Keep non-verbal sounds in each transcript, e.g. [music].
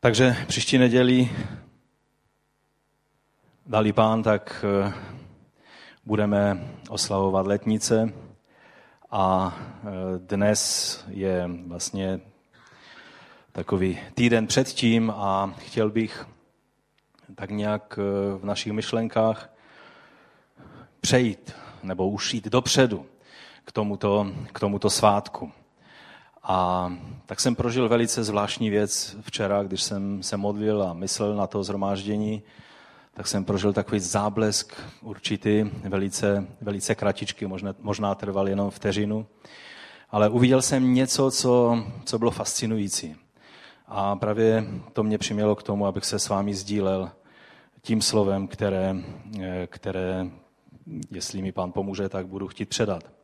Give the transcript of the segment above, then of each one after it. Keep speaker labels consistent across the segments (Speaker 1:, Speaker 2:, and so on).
Speaker 1: Takže příští neděli, dali pán, tak eh, budeme oslavovat letnice a eh, dnes je vlastně takový týden předtím a chtěl bych tak nějak eh, v našich myšlenkách přejít nebo ušít dopředu k tomuto, k tomuto svátku. A tak jsem prožil velice zvláštní věc včera, když jsem se modlil a myslel na to zhromáždění, tak jsem prožil takový záblesk určitý, velice, velice kratičky, možná, možná trval jenom vteřinu. Ale uviděl jsem něco, co, co bylo fascinující. A právě to mě přimělo k tomu, abych se s vámi sdílel tím slovem, které, které jestli mi pán pomůže, tak budu chtít předat.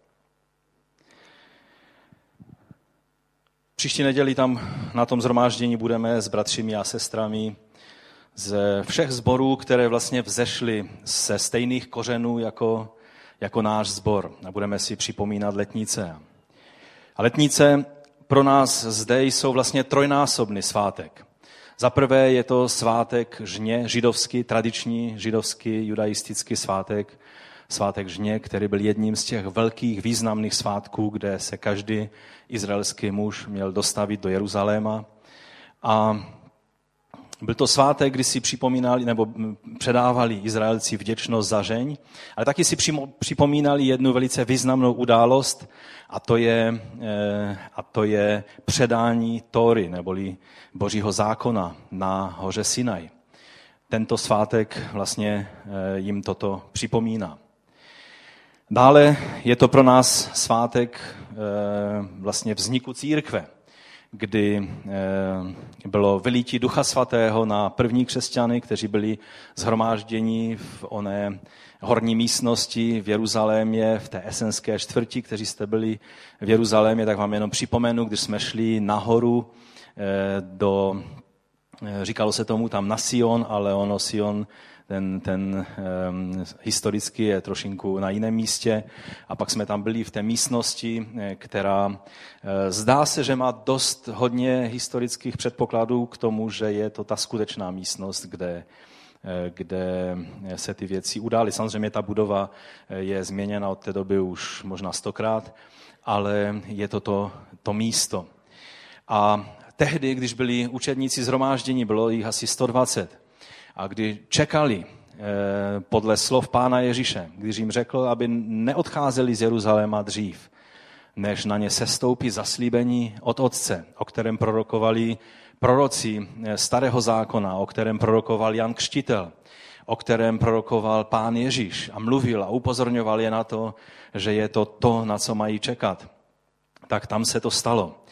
Speaker 1: Příští neděli tam na tom zhromáždění budeme s bratřími a sestrami ze všech zborů, které vlastně vzešly ze stejných kořenů jako, jako náš zbor. A budeme si připomínat letnice. A letnice pro nás zde jsou vlastně trojnásobný svátek. Za prvé je to svátek žně, židovský, tradiční židovský judaistický svátek, svátek žně, který byl jedním z těch velkých významných svátků, kde se každý izraelský muž měl dostavit do Jeruzaléma. A byl to svátek, kdy si připomínali nebo předávali Izraelci vděčnost za žeň, ale taky si připomínali jednu velice významnou událost a to je, eh, a to je předání Tóry, neboli Božího zákona na hoře Sinaj. Tento svátek vlastně eh, jim toto připomíná. Dále je to pro nás svátek eh, vlastně vzniku církve, kdy eh, bylo vylítí Ducha Svatého na první křesťany, kteří byli zhromážděni v oné horní místnosti v Jeruzalémě, v té esenské čtvrti, kteří jste byli v Jeruzalémě, tak vám jenom připomenu, když jsme šli nahoru eh, do, říkalo se tomu tam na Sion, ale ono Sion ten, ten um, historicky je trošinku na jiném místě. A pak jsme tam byli v té místnosti, eh, která uh, zdá se, že má dost hodně historických předpokladů k tomu, že je to ta skutečná místnost, kde, eh, kde se ty věci udály. Samozřejmě ta budova je změněna od té doby už možná stokrát, ale je to to, to místo. A tehdy, když byli učedníci zhromáždění, bylo jich asi 120, a kdy čekali eh, podle slov pána Ježíše, když jim řekl, aby neodcházeli z Jeruzaléma dřív, než na ně sestoupí zaslíbení od Otce, o kterém prorokovali proroci eh, starého zákona, o kterém prorokoval Jan Křtitel, o kterém prorokoval pán Ježíš a mluvil a upozorňoval je na to, že je to to, na co mají čekat. Tak tam se to stalo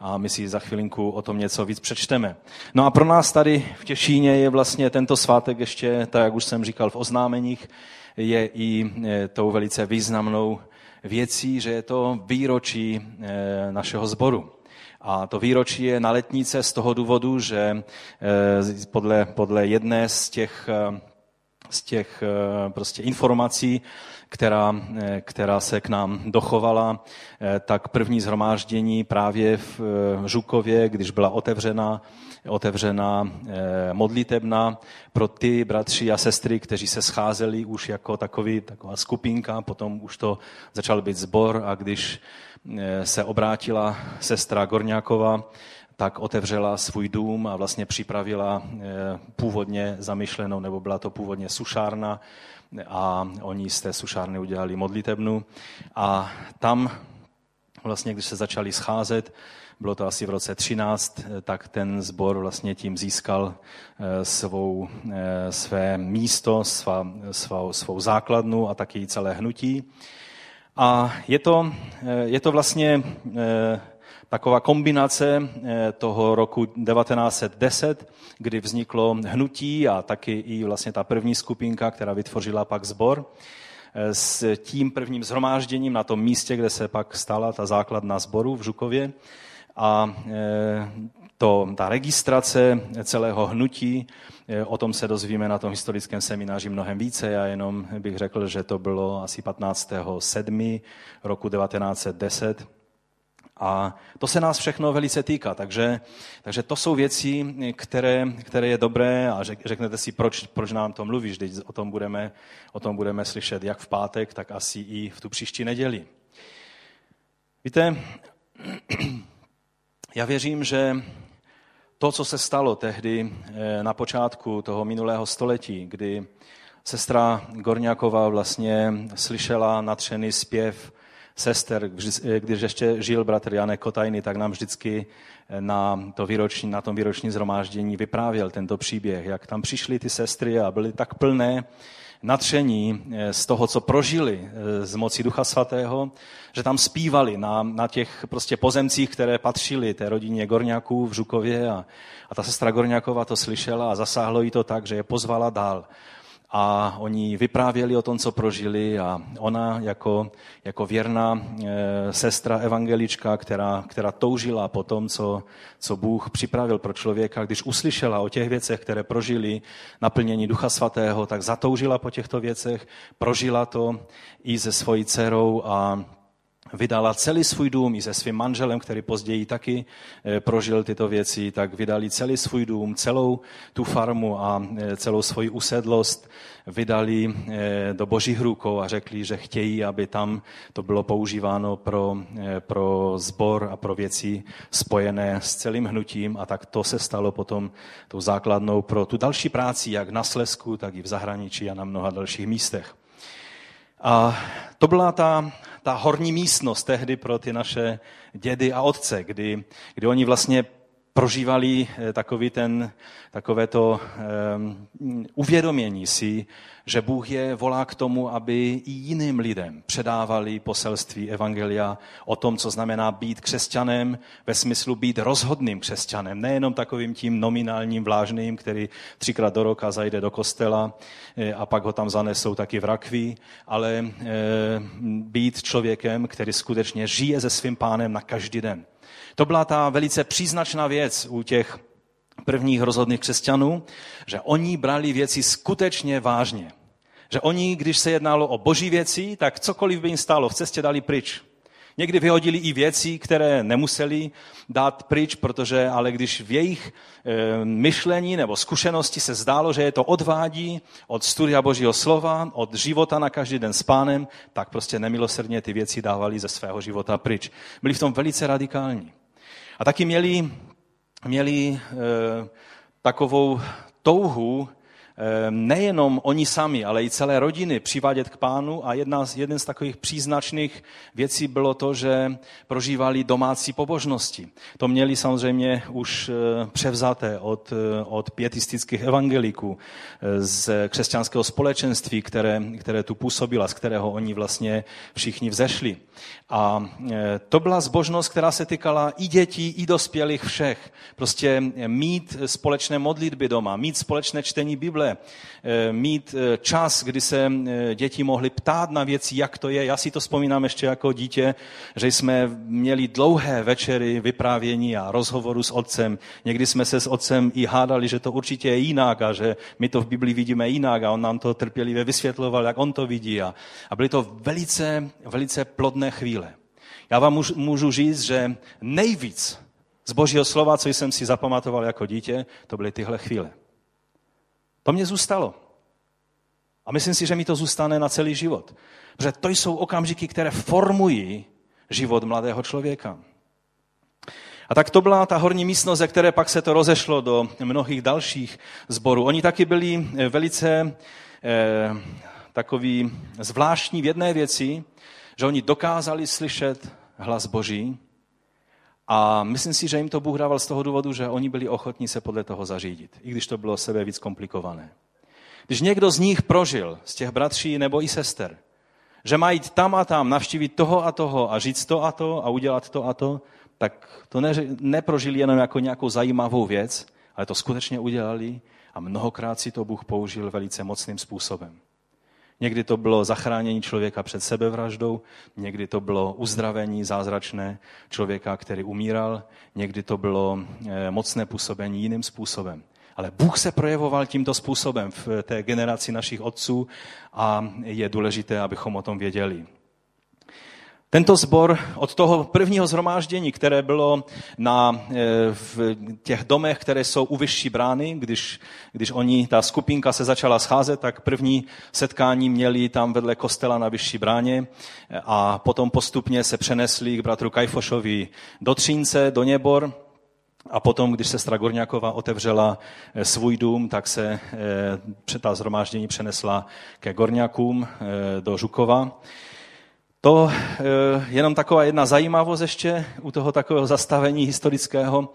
Speaker 1: a my si za chvilinku o tom něco víc přečteme. No a pro nás tady v Těšíně je vlastně tento svátek ještě, tak jak už jsem říkal v oznámeních, je i e, tou velice významnou věcí, že je to výročí e, našeho sboru. A to výročí je na letnice z toho důvodu, že e, podle, podle jedné z těch, z těch prostě informací která, eh, která se k nám dochovala, eh, tak první zhromáždění právě v eh, Žukově, když byla otevřena, otevřena modlitebna pro ty bratři a sestry, kteří se scházeli už jako takový, taková skupinka, potom už to začal být zbor a když se obrátila sestra Gorňáková, tak otevřela svůj dům a vlastně připravila původně zamýšlenou, nebo byla to původně sušárna, a oni z té sušárny udělali modlitebnu a tam vlastně, když se začali scházet, bylo to asi v roce 13, tak ten sbor vlastně tím získal eh, svou, eh, své místo, svá, svou, svou základnu a taky celé hnutí. A je to, eh, je to vlastně taková kombinace eh, toho roku 1910, kdy vzniklo hnutí a taky i vlastně ta první skupinka, která vytvořila pak sbor eh, s tím prvním zhromážděním na tom místě, kde se pak stala ta základna sboru v Žukově. A eh, to, ta registrace celého hnutí, o tom se dozvíme na tom historickém semináři mnohem více. Já jenom bych řekl, že to bylo asi 15. 7. roku 1910 A to se nás všechno velice týká, takže, takže to jsou věci, které, které je dobré a řeknete si, proč, proč nám to mluvíš, teď o tom, budeme, o tom budeme slyšet jak v pátek, tak asi i v tu příští neděli. Víte, já věřím, že to, co se stalo tehdy eh, na počátku toho minulého století, kdy sestra Gorňáková vlastně slyšela natřený zpěv sester, když ještě žil bratr Janek Kotajny, tak nám vždycky na, to výroční, na tom výročním zhromáždění vyprávěl tento příběh, jak tam přišly ty sestry a byly tak plné natření eh, z toho, co prožili eh, z moci Ducha Svatého, že tam zpívali na, na těch prostě pozemcích, které patřily té rodině Gorňáků v Žukově a, a ta sestra Gorňáková to slyšela a zasáhlo jí to tak, že je pozvala dál a oni vyprávěli o tom, co prožili a ona jako, jako věrná e, sestra evangelička, která, která toužila po tom, co, co Bůh připravil pro člověka, když uslyšela o těch věcech, které prožili naplnění Ducha Svatého, tak zatoužila po těchto věcech, prožila to i se svojí dcerou a vydala celý svůj dům i se svým manželem, který později taky eh, prožil tyto věci, tak vydali celý svůj dům, celou tu farmu a eh, celou svoji usedlost vydali eh, do božích rukou a řekli, že chtějí, aby tam to bylo používáno pro, pro zbor a pro věci spojené s celým hnutím a tak to se stalo potom tou základnou pro tu další práci, jak na Slesku, tak i v zahraničí a na mnoha dalších místech. A to byla ta, ta horní místnost tehdy pro ty naše dědy a otce, kdy, kdy oni vlastně prožívali eh, takový ten, takové to um, uvědomění si, že Bůh je volá k tomu, aby i jiným lidem předávali poselství Evangelia o tom, co znamená být křesťanem, ve smyslu být rozhodným křesťanem, nejenom takovým tím nominálním vlážným, který třikrát do roka zajde do kostela eh, a pak ho tam zanesou taky v rakví, ale e, být člověkem, který skutečně žije se svým pánem na každý den. To byla ta velice příznačná věc u těch prvních rozhodných křesťanů, že oni brali věci skutečně vážně. Že oni, když se jednalo o boží věci, tak cokoliv by jim stálo v cestě, dali pryč. Někdy vyhodili i věci, které nemuseli dát pryč, protože ale když v jejich e, myšlení nebo zkušenosti se zdálo, že je to odvádí od studia Božího slova, od života na každý den s pánem, tak prostě nemilosrdně ty věci dávali ze svého života pryč. Byli v tom velice radikální. A taky měli, měli e, takovou touhu nejenom oni sami, ale i celé rodiny přivádět k pánu a jedna, jeden z takových příznačných věcí bylo to, že prožívali domácí pobožnosti. To měli samozřejmě už eh, převzaté od, eh, od pietistických evangeliků eh, z křesťanského společenství, které, které tu působila, z kterého oni vlastně všichni vzešli. A to byla zbožnost, která se týkala i dětí, i dospělých všech. Prostě mít společné modlitby doma, mít společné čtení Bible, Eh, mít eh, čas, kdy se eh, děti mohly ptát na věci, jak to je. Já si to vzpomínám ještě jako dítě, že jsme měli dlouhé večery vyprávění a rozhovoru s otcem. Někdy jsme se s otcem i hádali, že to určitě je jinak a že my to v Biblii vidíme jinak a on nám to trpělivě vysvětloval, jak on to vidí. A, a byly to velice, velice plodné chvíle. Já vám můžu říct, že nejvíc z božího slova, co jsem si zapamatoval jako dítě, to byly tyhle chvíle. To mě zůstalo. A myslím si, že mi to zůstane na celý život. Protože to jsou okamžiky, které formují život mladého člověka. A tak to byla ta horní místnost, ze které pak se to rozešlo do mnohých dalších zborů. Oni taky byli eh, velice eh, takový zvláštní v jedné věci, že oni dokázali slyšet hlas Boží a myslím si, že jim to Bůh dával z toho důvodu, že oni byli ochotní se podle toho zařídit, i když to bylo sebe víc komplikované. Když někdo z nich prožil, z těch bratří nebo i sester, že mají jít tam a tam, navštívit toho a toho a říct to a to a udělat to a to, tak to ne, neprožili jenom jako nějakou zajímavou věc, ale to skutečně udělali a mnohokrát si to Bůh použil velice mocným způsobem. Někdy to bylo zachránění člověka před sebevraždou, někdy to bylo uzdravení zázračné člověka, který umíral, někdy to bylo eh, mocné působení jiným způsobem. Ale Bůh se projevoval tímto způsobem v té generaci našich otců a je důležité, abychom o tom věděli. Tento zbor od toho prvního zhromáždění, které bylo na, eh, v těch domech, které jsou u vyšší brány, když, když oni, ta skupinka se začala scházet, tak první setkání měli tam vedle kostela na vyšší bráně a potom postupně se přenesli k bratru Kajfošovi do Třínce, do Něbor, a potom, když sestra Gorňáková otevřela eh, svůj dům, tak se ta zhromáždění přenesla ke Gorňákům do Žukova. To eh, jenom taková jedna zajímavost ještě u toho takového zastavení historického.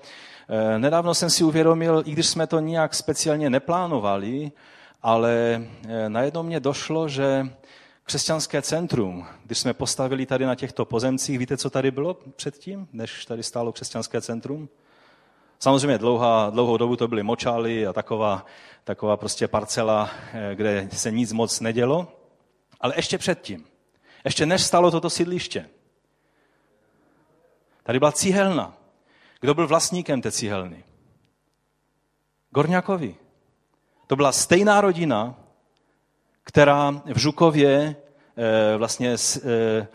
Speaker 1: Eh, nedávno jsem si uvědomil, i když jsme to nijak speciálně neplánovali, ale eh, najednou mě došlo, že křesťanské centrum, když jsme postavili tady na těchto pozemcích, víte, co tady bylo předtím, než tady stálo křesťanské centrum? Samozřejmě dlouhá, dlouhou dobu to byly močály a taková, taková prostě parcela, kde se nic moc nedělo. Ale ještě předtím, ještě než stalo toto sídliště. Tady byla cihelna. Kdo byl vlastníkem té cihelny? Gorňákovi. To byla stejná rodina, která v Žukově eh, vlastně eh,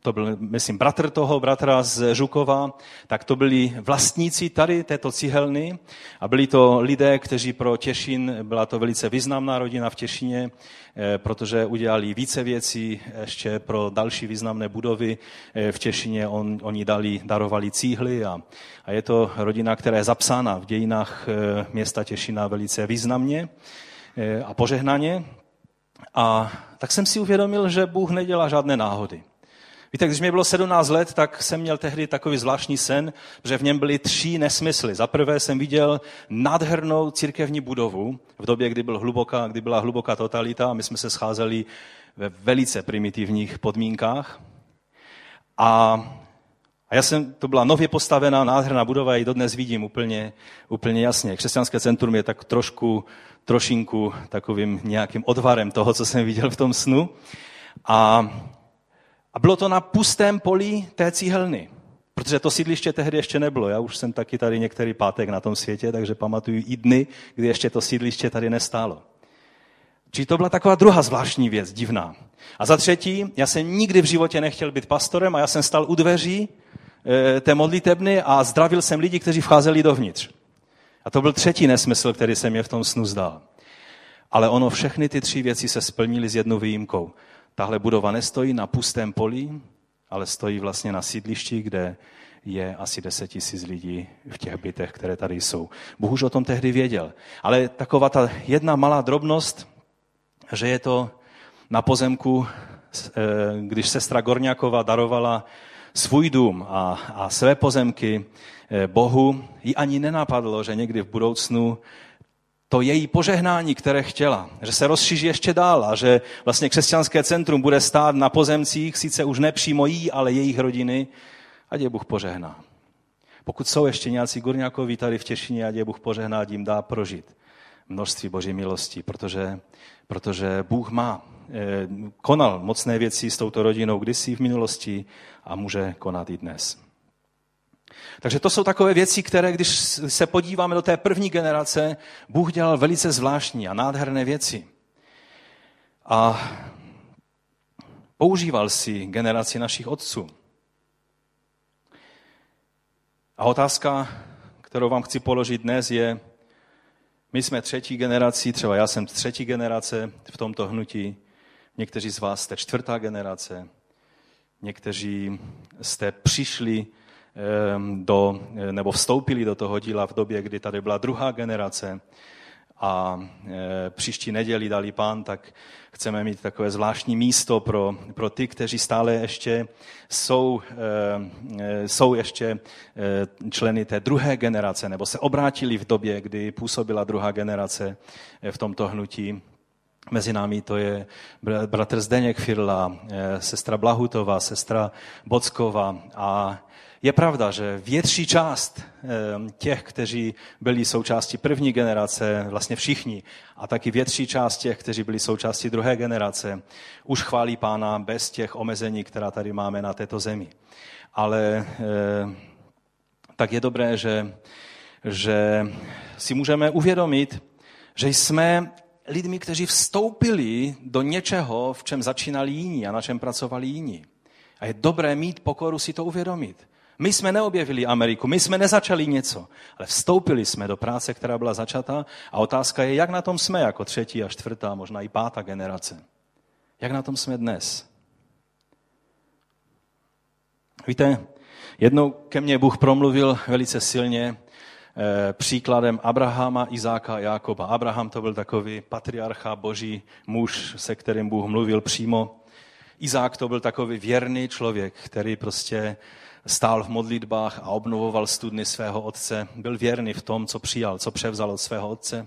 Speaker 1: to byl, myslím, bratr toho, bratra z Žukova, tak to byli vlastníci tady této cihelny a byli to lidé, kteří pro Těšin, byla to velice významná rodina v Těšině, eh, protože udělali více věcí ještě pro další významné budovy eh, v Těšině. On, oni dali, darovali cíhly a, a je to rodina, která je zapsána v dějinách eh, města Těšina velice významně a požehnaně. A tak jsem si uvědomil, že Bůh nedělá žádné náhody. Víte, když mi bylo 17 let, tak jsem měl tehdy takový zvláštní sen, že v něm byly tři nesmysly. Za prvé jsem viděl nádhernou církevní budovu v době, kdy, byl hluboká, kdy byla hluboká totalita a my jsme se scházeli ve velice primitivních podmínkách. A, a já jsem, to byla nově postavená nádherná budova, i dodnes vidím úplně, úplně jasně. Křesťanské centrum je tak trošku trošinku takovým nějakým odvarem toho, co jsem viděl v tom snu. A, a bylo to na pustém poli té cíhelny. Protože to sídliště tehdy ještě nebylo. Já už jsem taky tady některý pátek na tom světě, takže pamatuju i dny, kdy ještě to sídliště tady nestálo. Čili to byla taková druhá zvláštní věc, divná. A za třetí, já jsem nikdy v životě nechtěl být pastorem a já jsem stal u dveří e, té modlitebny a zdravil jsem lidi, kteří vcházeli dovnitř. A to byl třetí nesmysl, který se mě v tom snu zdal. Ale ono, všechny ty tři věci se splnily s jednou výjimkou. Tahle budova nestojí na pustém poli, ale stojí vlastně na sídlišti, kde je asi 10 tisíc lidí v těch bytech, které tady jsou. Bůh už o tom tehdy věděl. Ale taková ta jedna malá drobnost, že je to na pozemku, eh, když sestra Gorňáková darovala svůj dům a, a své pozemky eh, Bohu, ji ani nenapadlo, že někdy v budoucnu to její požehnání, které chtěla, že se rozšíří ještě dál a že vlastně křesťanské centrum bude stát na pozemcích, sice už nepřímo jí, ale jejich rodiny, ať je Bůh požehná. Pokud jsou ještě nějací gurňákoví tady v Těšině, ať je Bůh požehná, jim dá prožit množství boží milosti, protože, protože Bůh má, konal mocné věci s touto rodinou kdysi v minulosti a může konat i dnes. Takže to jsou takové věci, které, když se podíváme do té první generace, Bůh dělal velice zvláštní a nádherné věci. A používal si generaci našich otců. A otázka, kterou vám chci položit dnes, je, my jsme třetí generací, třeba já jsem třetí generace v tomto hnutí, někteří z vás jste čtvrtá generace, někteří jste přišli do, nebo vstoupili do toho díla v době, kdy tady byla druhá generace a e, příští neděli dali pán, tak chceme mít takové zvláštní místo pro, pro ty, kteří stále ještě jsou, e, jsou ještě e, členy té druhé generace, nebo se obrátili v době, kdy působila druhá generace v tomto hnutí. Mezi námi to je bratr Zdeněk Firla, sestra Blahutová, sestra Bockova a je pravda, že větší část ehm, těch, kteří byli součástí první generace, vlastně všichni, a taky větší část těch, kteří byli součástí druhé generace, už chválí pána bez těch omezení, která tady máme na této zemi. Ale ehm, tak je dobré, že, že si můžeme uvědomit, že jsme lidmi, kteří vstoupili do něčeho, v čem začínali jiní a na čem pracovali jiní. A je dobré mít pokoru si to uvědomit. My jsme neobjevili Ameriku, my jsme nezačali něco, ale vstoupili jsme do práce, která byla začata a otázka je, jak na tom jsme jako třetí a čtvrtá, možná i pátá generace. Jak na tom jsme dnes? Víte, jednou ke mně Bůh promluvil velice silně příkladem Abrahama, Izáka a Jákoba. Abraham to byl takový patriarcha, boží muž, se kterým Bůh mluvil přímo. Izák to byl takový věrný člověk, který prostě stál v modlitbách a obnovoval studny svého otce. Byl věrný v tom, co přijal, co převzal od svého otce.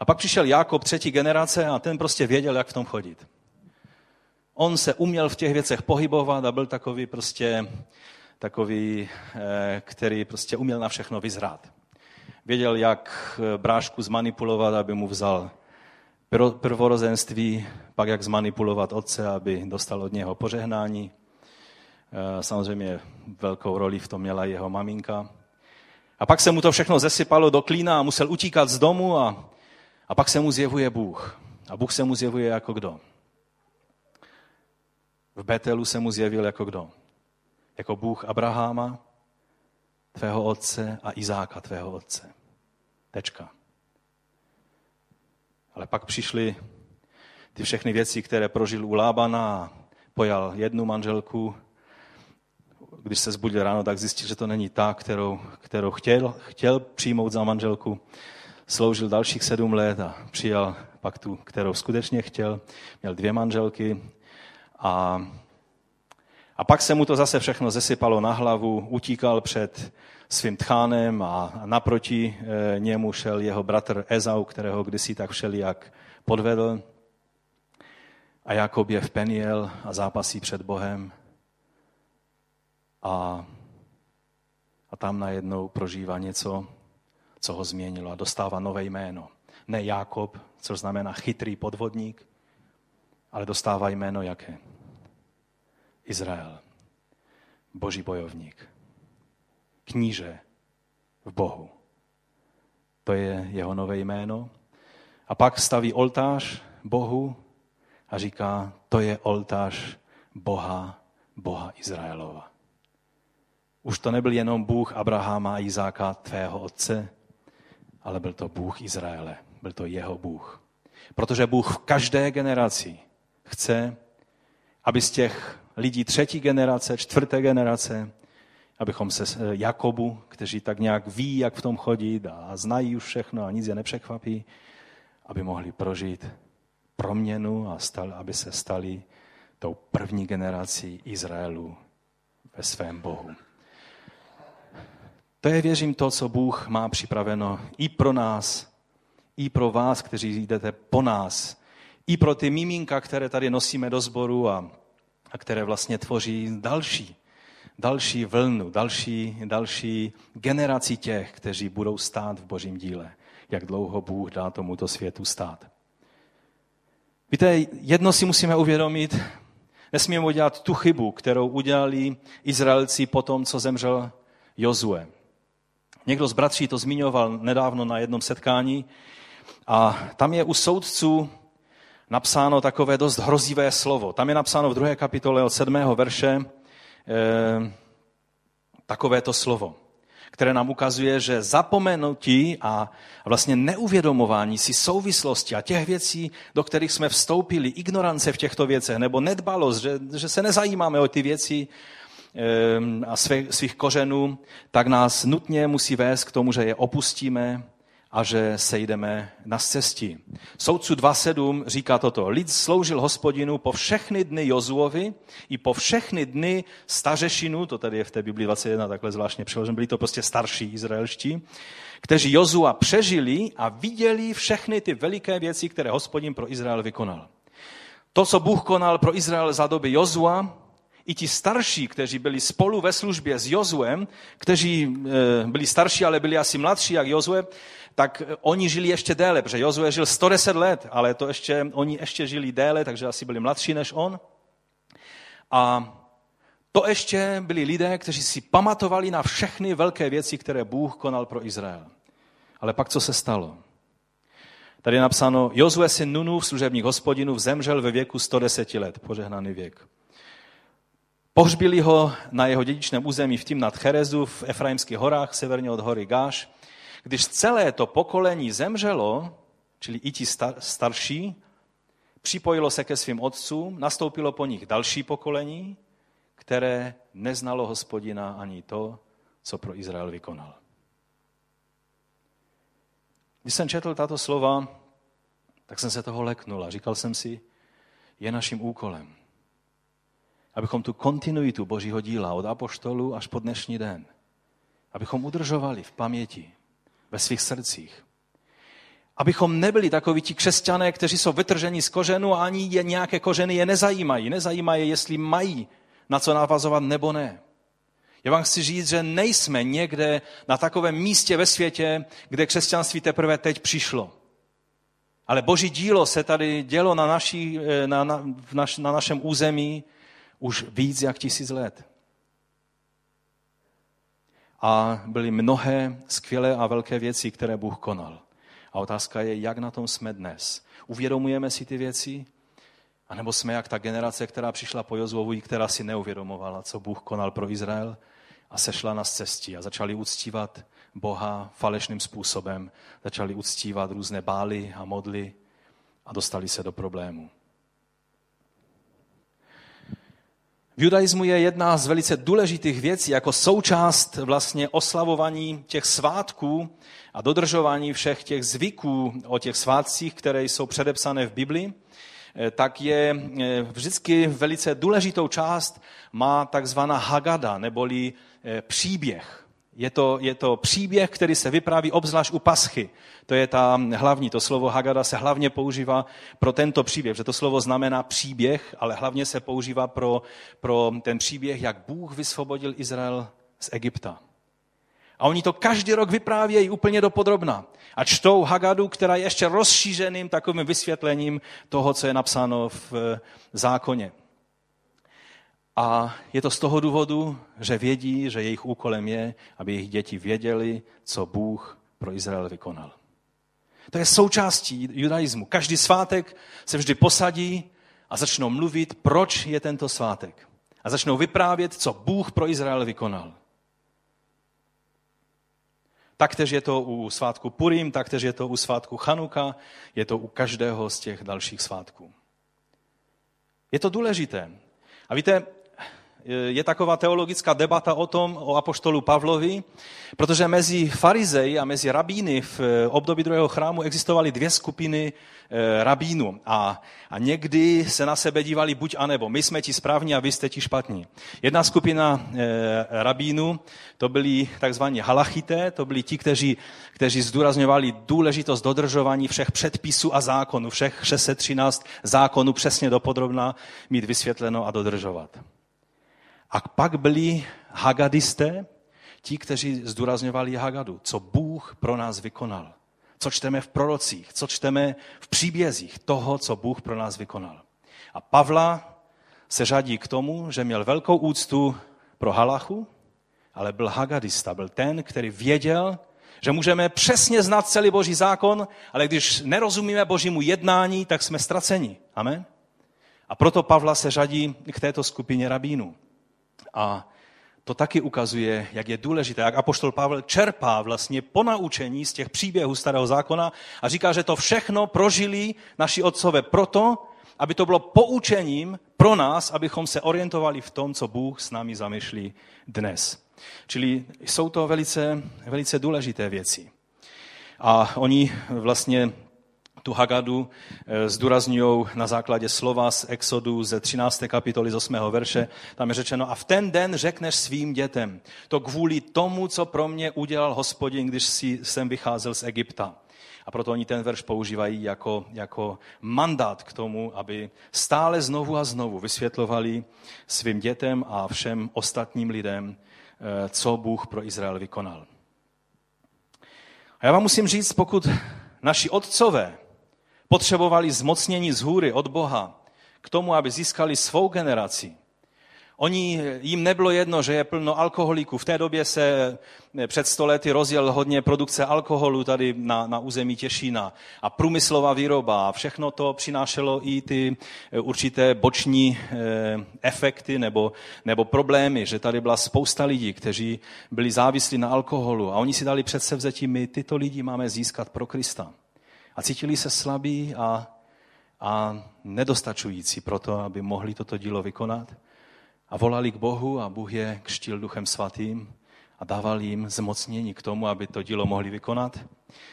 Speaker 1: A pak přišel Jákob, třetí generace, a ten prostě věděl, jak v tom chodit. On se uměl v těch věcech pohybovat a byl takový prostě takový, eh, který prostě uměl na všechno vyzrát. Věděl, jak eh, brášku zmanipulovat, aby mu vzal prvorozenství, pak jak zmanipulovat otce, aby dostal od něho požehnání. Eh, samozřejmě velkou roli v tom měla jeho maminka. A pak se mu to všechno zesypalo do klína a musel utíkat z domu a, a pak se mu zjevuje Bůh. A Bůh se mu zjevuje jako kdo? V Betelu se mu zjevil jako kdo? Jako Bůh Abraháma, tvého otce a Izáka, tvého otce. Tečka. Ale pak přišly ty všechny věci, které prožil u Lábana pojal jednu manželku. Když se zbudil ráno, tak zjistil, že to není ta, kterou, kterou chtěl, chtěl přijmout za manželku. Sloužil dalších sedm let a přijal pak tu, kterou skutečně chtěl. Měl dvě manželky a, a pak se mu to zase všechno zesypalo na hlavu, utíkal před svým tchánem a naproti eh, němu šel jeho bratr Ezau, kterého kdysi tak všelijak podvedl. A Jakob je v Peniel a zápasí před Bohem. A, a tam najednou prožívá něco, co ho změnilo a dostává nové jméno. Ne Jakob, což znamená chytrý podvodník, ale dostává jméno jaké? Izrael. Boží bojovník kníže v Bohu. To je jeho nové jméno. A pak staví oltář Bohu a říká, to je oltář Boha, Boha Izraelova. Už to nebyl jenom Bůh Abrahama a Izáka, tvého otce, ale byl to Bůh Izraele, byl to jeho Bůh. Protože Bůh v každé generaci chce, aby z těch lidí třetí generace, čtvrté generace, abychom se eh, Jakobu, kteří tak nějak ví, jak v tom chodit a znají už všechno a nic je nepřekvapí, aby mohli prožít proměnu a stal, aby se stali tou první generací Izraelu ve svém Bohu. To je, věřím, to, co Bůh má připraveno i pro nás, i pro vás, kteří jdete po nás, i pro ty miminka, které tady nosíme do sboru a, a které vlastně tvoří další další vlnu, další, další generaci těch, kteří budou stát v božím díle. Jak dlouho Bůh dá tomuto světu stát. Víte, jedno si musíme uvědomit, nesmíme udělat tu chybu, kterou udělali Izraelci po tom, co zemřel Jozue. Někdo z bratří to zmiňoval nedávno na jednom setkání a tam je u soudců napsáno takové dost hrozivé slovo. Tam je napsáno v druhé kapitole od sedmého verše, Eh, takovéto slovo, které nám ukazuje, že zapomenutí a vlastně neuvědomování si souvislosti a těch věcí, do kterých jsme vstoupili, ignorance v těchto věcech nebo nedbalost, že, že se nezajímáme o ty věci eh, a svých kořenů, tak nás nutně musí vést k tomu, že je opustíme a že sejdeme na cestí. Soudcu 2.7 říká toto. Lid sloužil hospodinu po všechny dny Jozuovi i po všechny dny stařešinu, to tady je v té Bibli 21 takhle zvláštně přeložen, byli to prostě starší izraelští, kteří Jozua přežili a viděli všechny ty veliké věci, které hospodin pro Izrael vykonal. To, co Bůh konal pro Izrael za doby Jozua, i ti starší, kteří byli spolu ve službě s Jozuem, kteří eh, byli starší, ale byli asi mladší jak Jozue, tak oni žili ještě déle, protože Jozue žil 110 let, ale to ještě, oni ještě žili déle, takže asi byli mladší než on. A to ještě byli lidé, kteří si pamatovali na všechny velké věci, které Bůh konal pro Izrael. Ale pak co se stalo? Tady je napsáno, Jozue syn Nunův, služebník hospodinův, zemřel ve věku 110 let, požehnaný věk. Pohřbili ho na jeho dědičném území v nad Cherezu v Efraimských horách, severně od hory Gáš. Když celé to pokolení zemřelo, čili i ti star, starší, připojilo se ke svým otcům, nastoupilo po nich další pokolení, které neznalo hospodina ani to, co pro Izrael vykonal. Když jsem četl tato slova, tak jsem se toho leknul a říkal jsem si, je naším úkolem, abychom tu kontinuitu Božího díla od apoštolu až po dnešní den, abychom udržovali v paměti, ve svých srdcích. Abychom nebyli takoví ti křesťané, kteří jsou vytrženi z kořenu a ani je nějaké kořeny je nezajímají. Nezajímají, jestli mají na co navazovat nebo ne. Já vám chci říct, že nejsme někde na takovém místě ve světě, kde křesťanství teprve teď přišlo. Ale boží dílo se tady dělo na, naší, eh, na, na, na našem území už víc jak tisíc let. A byly mnohé skvělé a velké věci, které Bůh konal. A otázka je, jak na tom jsme dnes. Uvědomujeme si ty věci? A nebo jsme jak ta generace, která přišla po Jozovu, která si neuvědomovala, co Bůh konal pro Izrael a sešla na cestí a začali uctívat Boha falešným způsobem, začali uctívat různé bály a modly a dostali se do problému. V judaismu je jedna z velice důležitých věcí jako součást vlastně oslavování těch svátků a dodržování všech těch zvyků o těch svátcích, které jsou předepsané v Biblii, eh, tak je eh, vždycky velice důležitou část má takzvaná Hagada, neboli eh, příběh. Je to, je to příběh, který se vypráví obzvlášť u paschy. To je ta hlavní, to slovo Hagada se hlavně používá pro tento příběh, že to slovo znamená příběh, ale hlavně se používá pro, pro ten příběh, jak Bůh vysvobodil Izrael z Egypta. A oni to každý rok vyprávějí úplně dopodrobna. A čtou Hagadu, která je ještě rozšířeným takovým vysvětlením toho, co je napsáno v zákoně. A je to z toho důvodu, že vědí, že jejich úkolem je, aby jejich děti věděli, co Bůh pro Izrael vykonal. To je součástí judaismu. Každý svátek se vždy posadí a začnou mluvit, proč je tento svátek. A začnou vyprávět, co Bůh pro Izrael vykonal. Taktež je to u svátku Purim, taktež je to u svátku Chanuka, je to u každého z těch dalších svátků. Je to důležité. A víte, je taková teologická debata o tom, o apoštolu Pavlovi, protože mezi farizeji a mezi rabíny v období druhého chrámu existovaly dvě skupiny eh, rabínů a, a někdy se na sebe dívali buď a nebo. My jsme ti správní a vy jste ti špatní. Jedna skupina e, rabínů, to byli takzvaní halachité, to byli ti, kteří, kteří zdůrazňovali důležitost dodržování všech předpisů a zákonů, všech 613 zákonů přesně dopodrobna mít vysvětleno a dodržovat. A pak byli hagadisté, ti, kteří zdůrazňovali Hagadu, co Bůh pro nás vykonal. Co čteme v prorocích, co čteme v příbězích toho, co Bůh pro nás vykonal. A Pavla se řadí k tomu, že měl velkou úctu pro Halachu, ale byl hagadista, byl ten, který věděl, že můžeme přesně znát celý boží zákon, ale když nerozumíme božímu jednání, tak jsme ztraceni. Amen? A proto Pavla se řadí k této skupině rabínů. A to taky ukazuje, jak je důležité, jak apoštol Pavel čerpá vlastně ponaučení z těch příběhů starého zákona a říká, že to všechno prožili naši otcové proto, aby to bylo poučením pro nás, abychom se orientovali v tom, co Bůh s námi zamýšlí dnes. Čili jsou to velice, velice důležité věci. A oni vlastně tu Hagadu eh, zdůrazňují na základě slova z Exodu ze 13. kapitoly z 8. verše. Tam je řečeno, a v ten den řekneš svým dětem, to kvůli tomu, co pro mě udělal hospodin, když jsem vycházel z Egypta. A proto oni ten verš používají jako, jako mandát k tomu, aby stále znovu a znovu vysvětlovali svým dětem a všem ostatním lidem, eh, co Bůh pro Izrael vykonal. A já vám musím říct, pokud naši otcové potřebovali zmocnění z hůry od Boha k tomu, aby získali svou generaci, Oni, jim nebylo jedno, že je plno alkoholiků. V té době se eh, před stolety rozjel hodně produkce alkoholu tady na, na území Těšína a průmyslová výroba. A všechno to přinášelo i ty eh, určité boční eh, efekty nebo, nebo problémy, že tady byla spousta lidí, kteří byli závislí na alkoholu a oni si dali před sevzetí, my tyto lidi máme získat pro Krista. A cítili se slabí a, a nedostačující pro to, aby mohli toto dílo vykonat a volali k Bohu a Bůh je křtil duchem svatým a dával jim zmocnění k tomu, aby to dílo mohli vykonat.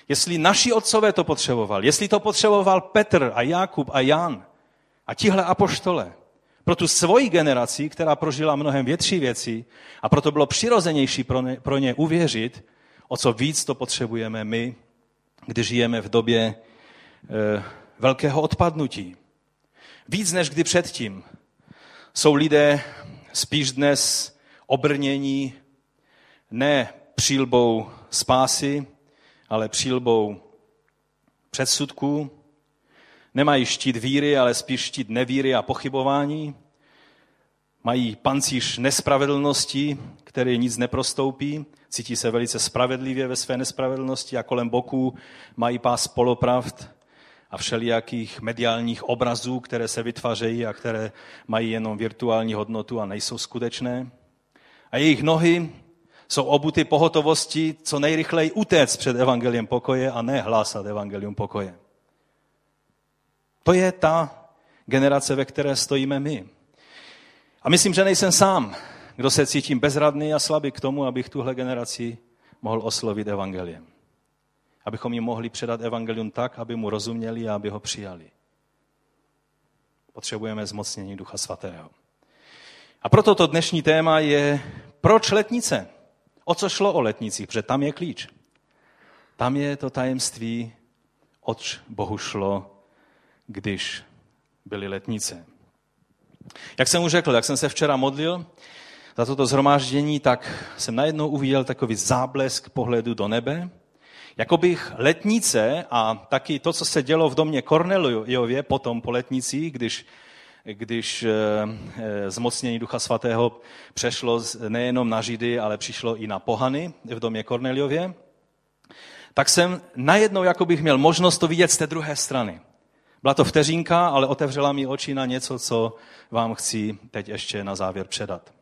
Speaker 1: Jestli naši otcové to potřeboval, jestli to potřeboval Petr a Jakub a Jan a tihle apoštole, pro tu svoji generaci, která prožila mnohem větší věci a proto bylo přirozenější pro ně, pro ně uvěřit, o co víc to potřebujeme my, když žijeme v době e, velkého odpadnutí. Víc než kdy předtím jsou lidé spíš dnes obrnění ne přílbou spásy, ale přílbou předsudků. Nemají štít víry, ale spíš štít nevíry a pochybování. Mají pancíř nespravedlnosti, který nic neprostoupí. Cítí se velice spravedlivě ve své nespravedlnosti a kolem boku mají pás polopravd a všelijakých mediálních obrazů, které se vytvářejí a které mají jenom virtuální hodnotu a nejsou skutečné. A jejich nohy jsou obuty pohotovosti co nejrychleji utéct před evangeliem pokoje a ne hlásat evangelium pokoje. To je ta generace, ve které stojíme my. A myslím, že nejsem sám, kdo se cítím bezradný a slabý k tomu, abych tuhle generaci mohl oslovit evangeliem abychom jim mohli předat evangelium tak, aby mu rozuměli a aby ho přijali. Potřebujeme zmocnění Ducha Svatého. A proto to dnešní téma je, proč letnice? O co šlo o letnicích? Protože tam je klíč. Tam je to tajemství, oč Bohu šlo, když byly letnice. Jak jsem už řekl, jak jsem se včera modlil za toto zhromáždění, tak jsem najednou uviděl takový záblesk pohledu do nebe Jakobych letnice a taky to, co se dělo v domě Korneliově potom po letnicích, když, když eh, eh, zmocnění Ducha Svatého přešlo nejenom na Židy, ale přišlo i na pohany v domě Korneliově, tak jsem najednou jako bych měl možnost to vidět z té druhé strany. Byla to vteřinka, ale otevřela mi oči na něco, co vám chci teď ještě na závěr předat.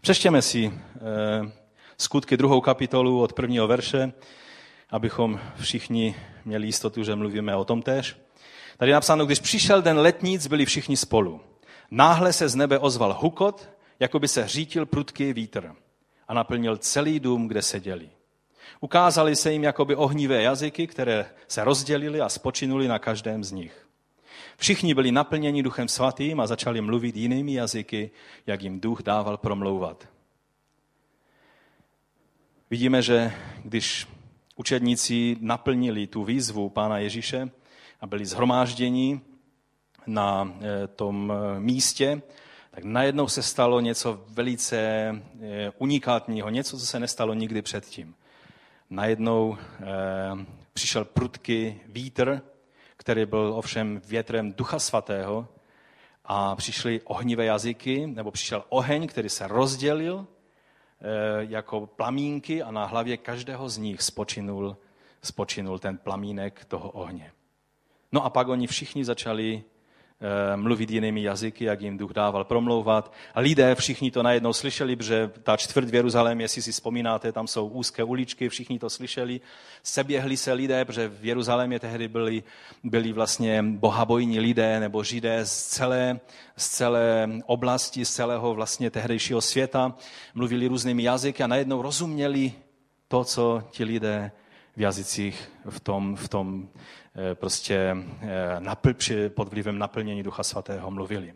Speaker 1: Přeštěme si eh, skutky druhou kapitolu od prvního verše, abychom všichni měli jistotu, že mluvíme o tom též. Tady je napsáno, když přišel den letnic, byli všichni spolu. Náhle se z nebe ozval hukot, jako by se hřítil prudký vítr a naplnil celý dům, kde seděli. Ukázali se jim jakoby ohnivé jazyky, které se rozdělily a spočinuli na každém z nich. Všichni byli naplněni duchem svatým a začali mluvit jinými jazyky, jak jim duch dával promlouvat. Vidíme, že když učedníci naplnili tu výzvu Pána Ježíše a byli zhromážděni na eh, tom eh, místě, tak najednou se stalo něco velice eh, unikátního, něco, co se nestalo nikdy předtím. Najednou přišel prudký vítr, který byl ovšem větrem Ducha Svatého a přišly ohnivé jazyky, nebo přišel oheň, který se rozdělil Eh, jako plamínky a na hlavě každého z nich spočinul, spočinul ten plamínek toho ohně. No a pak oni všichni začali eh, mluvit jinými jazyky, jak jim duch dával promlouvat. A lidé všichni to najednou slyšeli, protože ta čtvrt v Jeruzalémě, jestli si vzpomínáte, tam jsou úzké uličky, všichni to slyšeli. Seběhli se lidé, protože v Jeruzalémě tehdy byli, byli vlastně bohabojní lidé nebo židé z celé, z celé oblasti, z celého vlastně tehdejšího světa. Mluvili různými jazyky a najednou rozuměli to, co ti lidé v jazycích v tom, v tom Eh, prostě eh, napl, při, pod vlivem naplnění Ducha Svatého mluvili.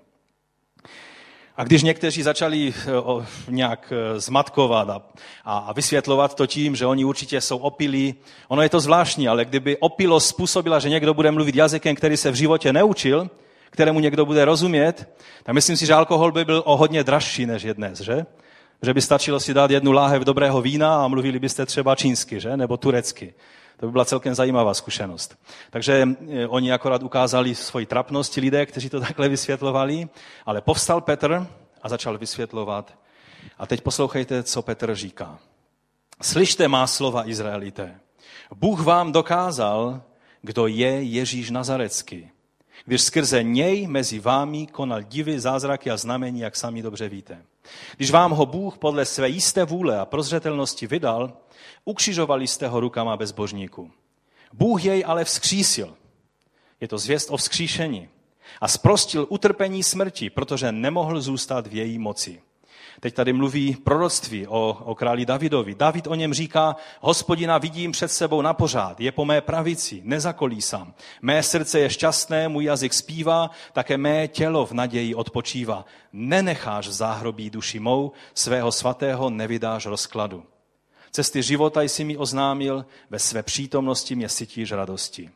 Speaker 1: A když někteří začali eh, nějak zmatkovat a, a vysvětlovat to tím, že oni určitě jsou opilí, ono je to zvláštní, ale kdyby opilost způsobila, že někdo bude mluvit jazykem, který se v životě neučil, kterému někdo bude rozumět, tak myslím si, že alkohol by byl o hodně dražší než je dnes, že? Že by stačilo si dát jednu láhev dobrého vína a mluvili byste třeba čínsky, že? Nebo turecky. To by byla celkem zajímavá zkušenost. Takže eh, oni akorát ukázali svoji trapnost, lidé, kteří to [laughs] takhle vysvětlovali, ale povstal Petr a začal vysvětlovat. A teď poslouchejte, co Petr říká. Slyšte má slova Izraelité. Bůh vám dokázal, kdo je Ježíš Nazarecký, když skrze něj mezi vámi konal divy, zázraky a znamení, jak sami dobře víte. Když vám ho Bůh podle své jisté vůle a prozřetelnosti vydal, ukřižovali jste ho rukama bezbožníků. Bůh jej ale vzkřísil. Je to zvěst o vzkříšení. A sprostil utrpení smrti, protože nemohl zůstat v její moci. Teď tady mluví proroctví o, o králi Davidovi. David o něm říká, hospodina vidím před sebou na pořád, je po mé pravici, nezakolísám. Mé srdce je šťastné, můj jazyk zpívá, také mé tělo v naději odpočívá. Nenecháš v záhrobí duši mou, svého svatého nevydáš rozkladu. Cesty života jsi mi oznámil, ve své přítomnosti mě sytíš radosti.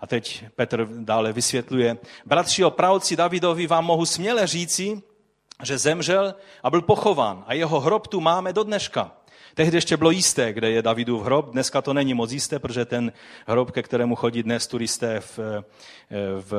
Speaker 1: A teď Petr dále vysvětluje, bratři o pravci Davidovi vám mohu směle říci, že zemřel a byl pochován a jeho hrob tu máme do dneška. Tehdy ještě bylo jisté, kde je Davidův hrob. Dneska to není moc jisté, protože ten hrob, ke kterému chodí dnes turisté v, v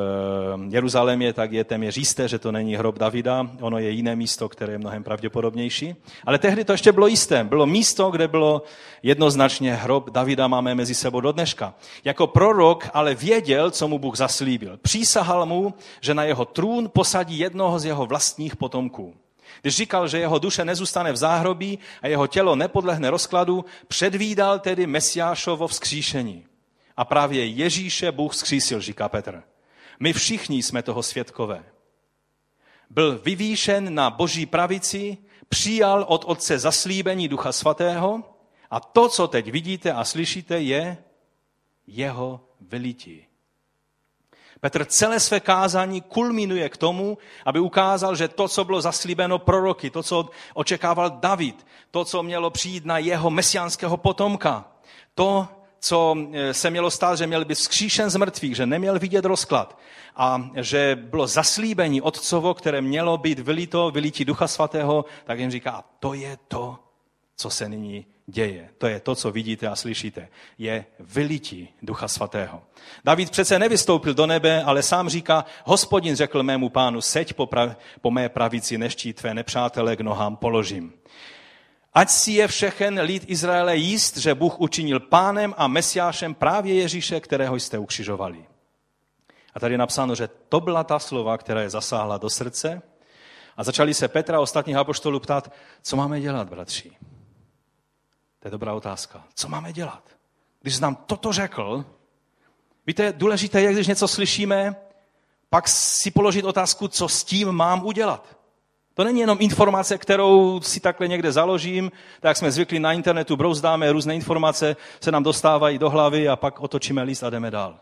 Speaker 1: Jeruzalémě, tak je téměř jisté, že to není hrob Davida. Ono je jiné místo, které je mnohem pravděpodobnější. Ale tehdy to ještě bylo jisté. Bylo místo, kde bylo jednoznačně hrob Davida máme mezi sebou do dneška. Jako prorok ale věděl, co mu Bůh zaslíbil. Přísahal mu, že na jeho trůn posadí jednoho z jeho vlastních potomků. Když říkal, že jeho duše nezůstane v záhrobí a jeho tělo nepodlehne rozkladu, předvídal tedy Mesiášovo vzkříšení. A právě Ježíše Bůh vzkřísil, říká Petr. My všichni jsme toho svědkové. Byl vyvýšen na boží pravici, přijal od Otce zaslíbení Ducha Svatého a to, co teď vidíte a slyšíte, je jeho vylití. Petr celé své kázání kulminuje k tomu, aby ukázal, že to, co bylo zaslíbeno proroky, to, co očekával David, to, co mělo přijít na jeho mesiánského potomka, to, co e, se mělo stát, že měl být vzkříšen z mrtvých, že neměl vidět rozklad a že bylo zaslíbení Otcovo, které mělo být vylito, vylítí Ducha Svatého, tak jim říká, to je to, co se nyní děje. To je to, co vidíte a slyšíte. Je vylití Ducha Svatého. David přece nevystoupil do nebe, ale sám říká, hospodin řekl mému pánu, seď po, prav, po mé pravici, neští tvé nepřátele k nohám položím. Ať si je všechen lid Izraele jíst, že Bůh učinil pánem a mesiášem právě Ježíše, kterého jste ukřižovali. A tady je napsáno, že to byla ta slova, která je zasáhla do srdce. A začali se Petra a ostatních apoštolů ptát, co máme dělat, bratři. To je dobrá otázka. Co máme dělat? Když nám toto řekl, víte, důležité je, když něco slyšíme, pak si položit otázku, co s tím mám udělat. To není jenom informace, kterou si takhle někde založím, tak jak jsme zvykli na internetu, brouzdáme, různé informace se nám dostávají do hlavy a pak otočíme list a jdeme dál.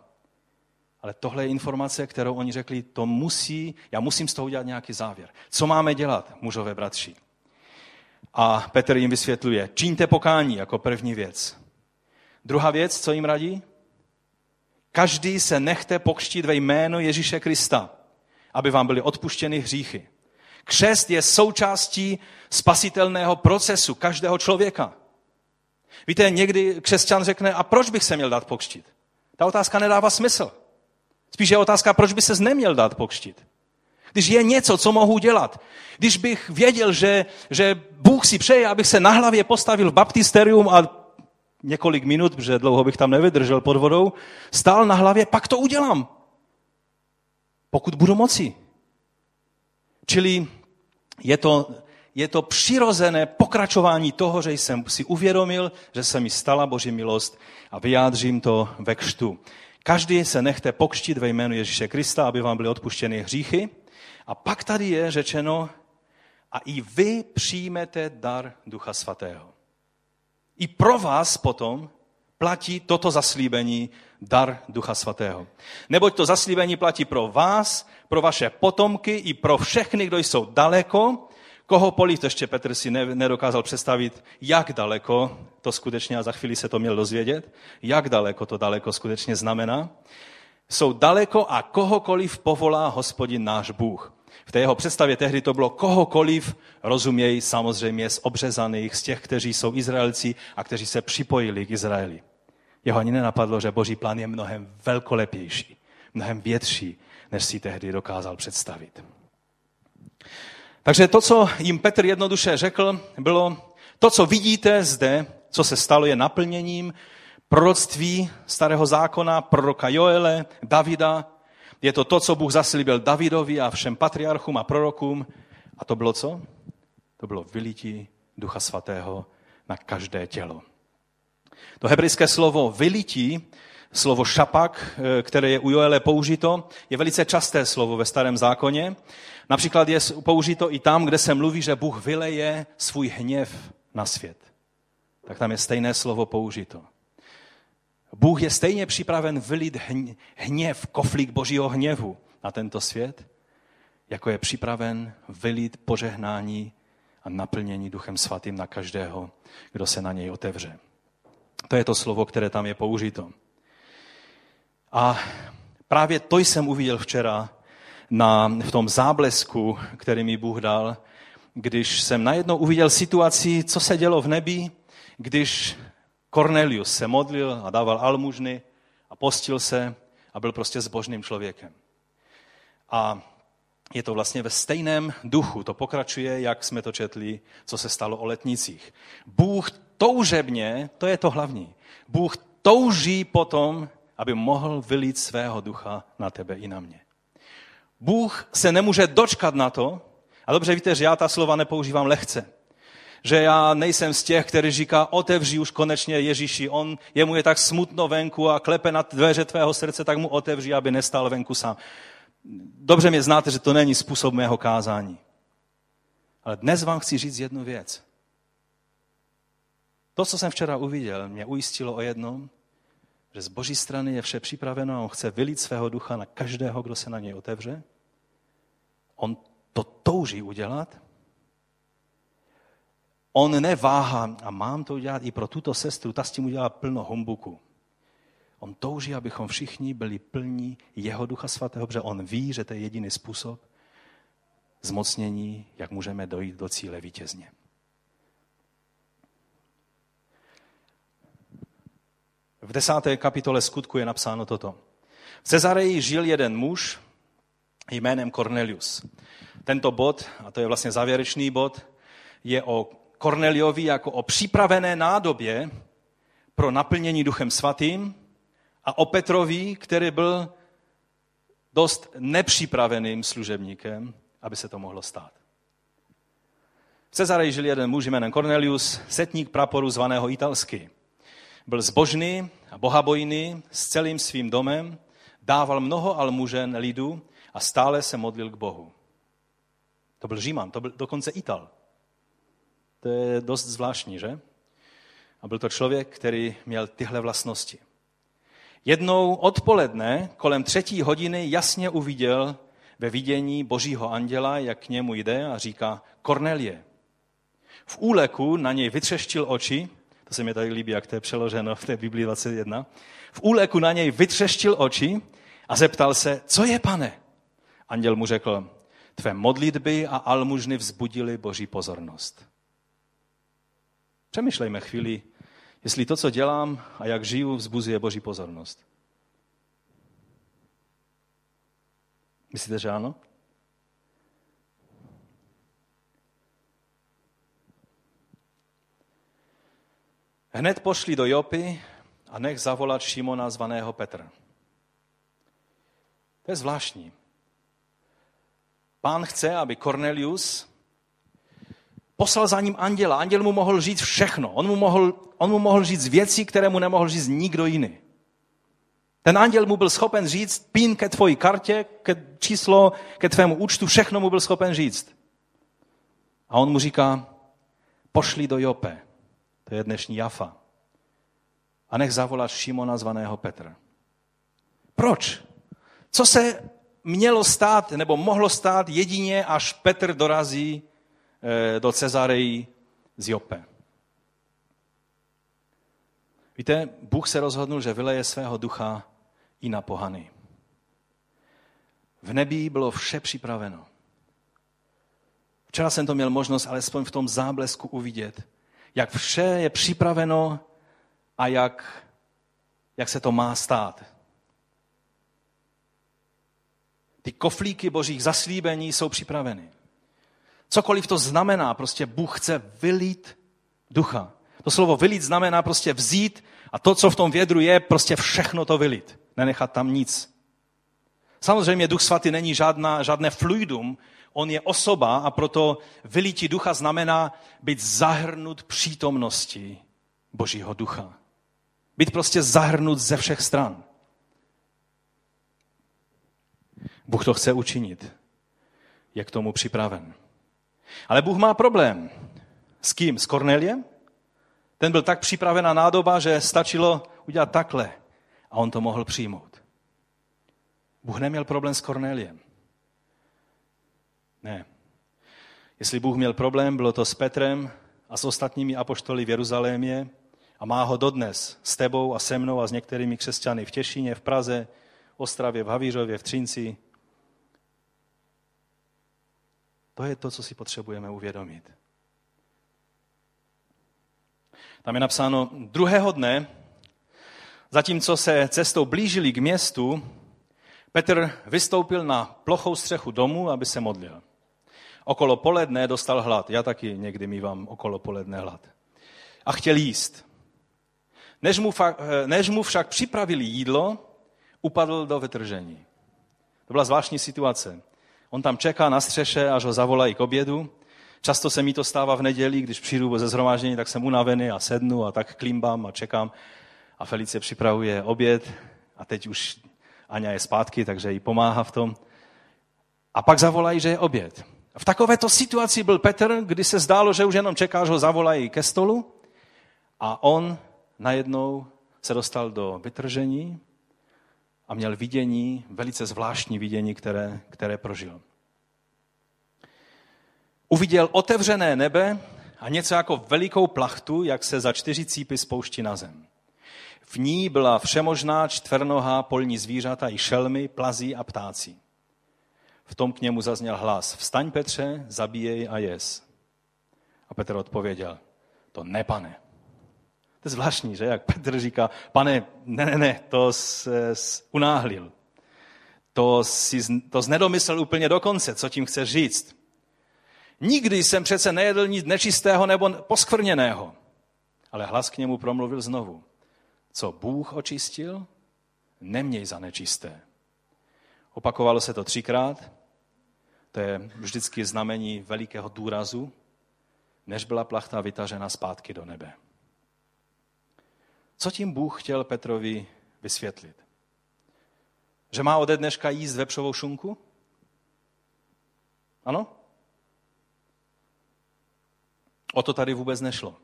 Speaker 1: Ale tohle je informace, kterou oni řekli, to musí, já musím z toho udělat nějaký závěr. Co máme dělat, mužové bratři? A Petr jim vysvětluje, čiňte pokání jako první věc. Druhá věc, co jim radí? Každý se nechte pokštit ve jméno Ježíše Krista, aby vám byly odpuštěny hříchy. Křest je součástí spasitelného procesu každého člověka. Víte, někdy křesťan řekne, a proč bych se měl dát pokštit? Ta otázka nedává smysl. Spíš je otázka, proč by se neměl dát pokštit. Když je něco, co mohu dělat. Když bych věděl, že, že Bůh si přeje, abych se na hlavě postavil v baptisterium a několik minut, protože dlouho bych tam nevydržel pod vodou, stál na hlavě, pak to udělám. Pokud budu moci. Čili je to, je to přirozené pokračování toho, že jsem si uvědomil, že se mi stala Boží milost a vyjádřím to ve křtu. Každý se nechte pokštit ve jménu Ježíše Krista, aby vám byly odpuštěny hříchy. A pak tady je řečeno, a i vy přijmete dar Ducha Svatého. I pro vás potom platí toto zaslíbení, dar Ducha Svatého. Neboť to zaslíbení platí pro vás, pro vaše potomky i pro všechny, kdo jsou daleko, kohokoliv, to ještě Petr si nedokázal představit, jak daleko to skutečně, a za chvíli se to měl dozvědět, jak daleko to daleko skutečně znamená, jsou daleko a kohokoliv povolá hospodin náš Bůh. V té jeho představě tehdy to bylo kohokoliv, rozuměj samozřejmě z obřezaných, z těch, kteří jsou Izraelci a kteří se připojili k Izraeli. Jeho ani nenapadlo, že boží plán je mnohem velkolepější, mnohem větší, než si tehdy dokázal představit. Takže to, co jim Petr jednoduše řekl, bylo, to, co vidíte zde, co se stalo, je naplněním proroctví starého zákona, proroka Joele, Davida. Je to to, co Bůh zaslíbil Davidovi a všem patriarchům a prorokům. A to bylo co? To bylo vylití Ducha Svatého na každé tělo. To hebrejské slovo vylití, slovo šapak, eh, které je u Joele použito, je velice časté slovo ve starém zákoně. Například je použito i tam, kde se mluví, že Bůh vyleje svůj hněv na svět. Tak tam je stejné slovo použito. Bůh je stejně připraven vylit hněv, koflík božího hněvu na tento svět, jako je připraven vylit požehnání a naplnění Duchem Svatým na každého, kdo se na něj otevře. To je to slovo, které tam je použito. A právě to jsem uviděl včera na, v tom záblesku, který mi Bůh dal, když jsem najednou uviděl situaci, co se dělo v nebi, když Cornelius se modlil a dával almužny a postil se a byl prostě zbožným člověkem. A je to vlastně ve stejném duchu. To pokračuje, jak jsme to četli, co se stalo o letnicích. Bůh toužebně, to je to hlavní, Bůh touží potom, aby mohl vylít svého ducha na tebe i na mě. Bůh se nemůže dočkat na to, a dobře víte, že já ta slova nepoužívám lehce. Že já nejsem z těch, který říká, otevři už konečně Ježíši, on, jemu je tak smutno venku a klepe na dveře tvého srdce, tak mu otevři, aby nestál venku sám. Dobře mě znáte, že to není způsob mého kázání. Ale dnes vám chci říct jednu věc. To, co jsem včera uviděl, mě ujistilo o jednom, že z boží strany je vše připraveno a on chce vylít svého ducha na každého, kdo se na něj otevře. On to touží udělat. On neváhá a mám to udělat i pro tuto sestru, ta s tím udělá plno humbuku. On touží, abychom všichni byli plní jeho ducha svatého, protože on ví, že to je jediný způsob zmocnění, jak můžeme dojít do cíle vítězně. V desáté kapitole skutku je napsáno toto. V Cezareji žil jeden muž jménem Cornelius. Tento bod, a to je vlastně závěrečný bod, je o Corneliovi jako o připravené nádobě pro naplnění duchem svatým a o Petrovi, který byl dost nepřipraveným služebníkem, aby se to mohlo stát. V Cezareji žil jeden muž jménem Cornelius, setník praporu zvaného italsky. Byl zbožný a bohabojný s celým svým domem, dával mnoho almužen lidu a stále se modlil k Bohu. To byl Říman, to byl dokonce Ital. To je dost zvláštní, že? A byl to člověk, který měl tyhle vlastnosti. Jednou odpoledne, kolem třetí hodiny, jasně uviděl ve vidění božího anděla, jak k němu jde a říká Kornelie. V úleku na něj vytřeštil oči, to se mi tady líbí, jak to je přeloženo v té Biblii 21, v úleku na něj vytřeštil oči a zeptal se, co je pane? Anděl mu řekl, tvé modlitby a almužny vzbudili boží pozornost. Přemýšlejme chvíli, jestli to, co dělám a jak žiju, vzbuzuje boží pozornost. Myslíte, že ano? Hned pošli do Jopy a nech zavolat Šimona zvaného Petra. To je zvláštní. Pán chce, aby Cornelius poslal za ním anděla. Anděl mu mohl říct všechno. On mu mohl, on mu mohl říct věci, které mu nemohl říct nikdo jiný. Ten anděl mu byl schopen říct pin ke tvojí kartě, ke číslo, ke tvému účtu, všechno mu byl schopen říct. A on mu říká, pošli do Jope, to je dnešní Jafa, a nech zavolat Šimona zvaného Petra. Proč? Co se mělo stát, nebo mohlo stát jedině, až Petr dorazí do Cezareji z Jope. Víte, Bůh se rozhodnul, že vyleje svého ducha i na pohany. V nebi bylo vše připraveno. Včera jsem to měl možnost alespoň v tom záblesku uvidět, jak vše je připraveno a jak, jak se to má stát. Ty koflíky božích zaslíbení jsou připraveny. Cokoliv to znamená, prostě Bůh chce vylít ducha. To slovo vylít znamená prostě vzít a to, co v tom vědru je, prostě všechno to vylít. Nenechat tam nic. Samozřejmě Duch Svatý není žádná, žádné fluidum, on je osoba a proto vylítí ducha znamená být zahrnut přítomností Božího ducha. Být prostě zahrnut ze všech stran. Bůh to chce učinit. Je k tomu připraven. Ale Bůh má problém. S kým? S Korneliem? Ten byl tak připravená nádoba, že stačilo udělat takhle a on to mohl přijmout. Bůh neměl problém s Korneliem. Ne. Jestli Bůh měl problém, bylo to s Petrem a s ostatními apoštoly v Jeruzalémě a má ho dodnes s tebou a se mnou a s některými křesťany v Těšíně, v Praze, v Ostravě, v Havířově, v Třinci. To je to, co si potřebujeme uvědomit. Tam je napsáno, druhého dne, zatímco se cestou blížili k městu, Petr vystoupil na plochou střechu domu, aby se modlil. Okolo poledne dostal hlad. Já taky někdy mývám okolo poledne hlad. A chtěl jíst. Než mu, fa- než mu však připravili jídlo, upadl do vytržení. To byla zvláštní situace. On tam čeká na střeše, až ho zavolají k obědu. Často se mi to stává v neděli, když přijdu ze zhromáždění, tak jsem unavený a sednu a tak klimbám a čekám. A Felice připravuje oběd a teď už Aňa je zpátky, takže jí pomáhá v tom. A pak zavolají, že je oběd. V takovéto situaci byl Petr, kdy se zdálo, že už jenom čeká, že ho zavolají ke stolu a on najednou se dostal do vytržení a měl vidění, velice zvláštní vidění, které, které prožil. Uviděl otevřené nebe a něco jako velikou plachtu, jak se za čtyři cípy spouští na zem. V ní byla všemožná čtvernohá polní zvířata i šelmy, plazí a ptáci. V tom k němu zazněl hlas, vstaň Petře, zabíjej a jes. A Petr odpověděl, to ne, pane. To je zvláštní, že? Jak Petr říká, pane, ne, ne, ne, to se unáhlil. To, si, to znedomyslel úplně do konce, co tím chce říct. Nikdy jsem přece nejedl nic nečistého nebo poskvrněného. Ale hlas k němu promluvil znovu. Co Bůh očistil, neměj za nečisté. Opakovalo se to třikrát. To je vždycky znamení velikého důrazu, než byla plachta vytažena zpátky do nebe. Co tím Bůh chtěl Petrovi vysvětlit? Že má ode dneška jíst vepřovou šunku? Ano? O to tady vůbec nešlo.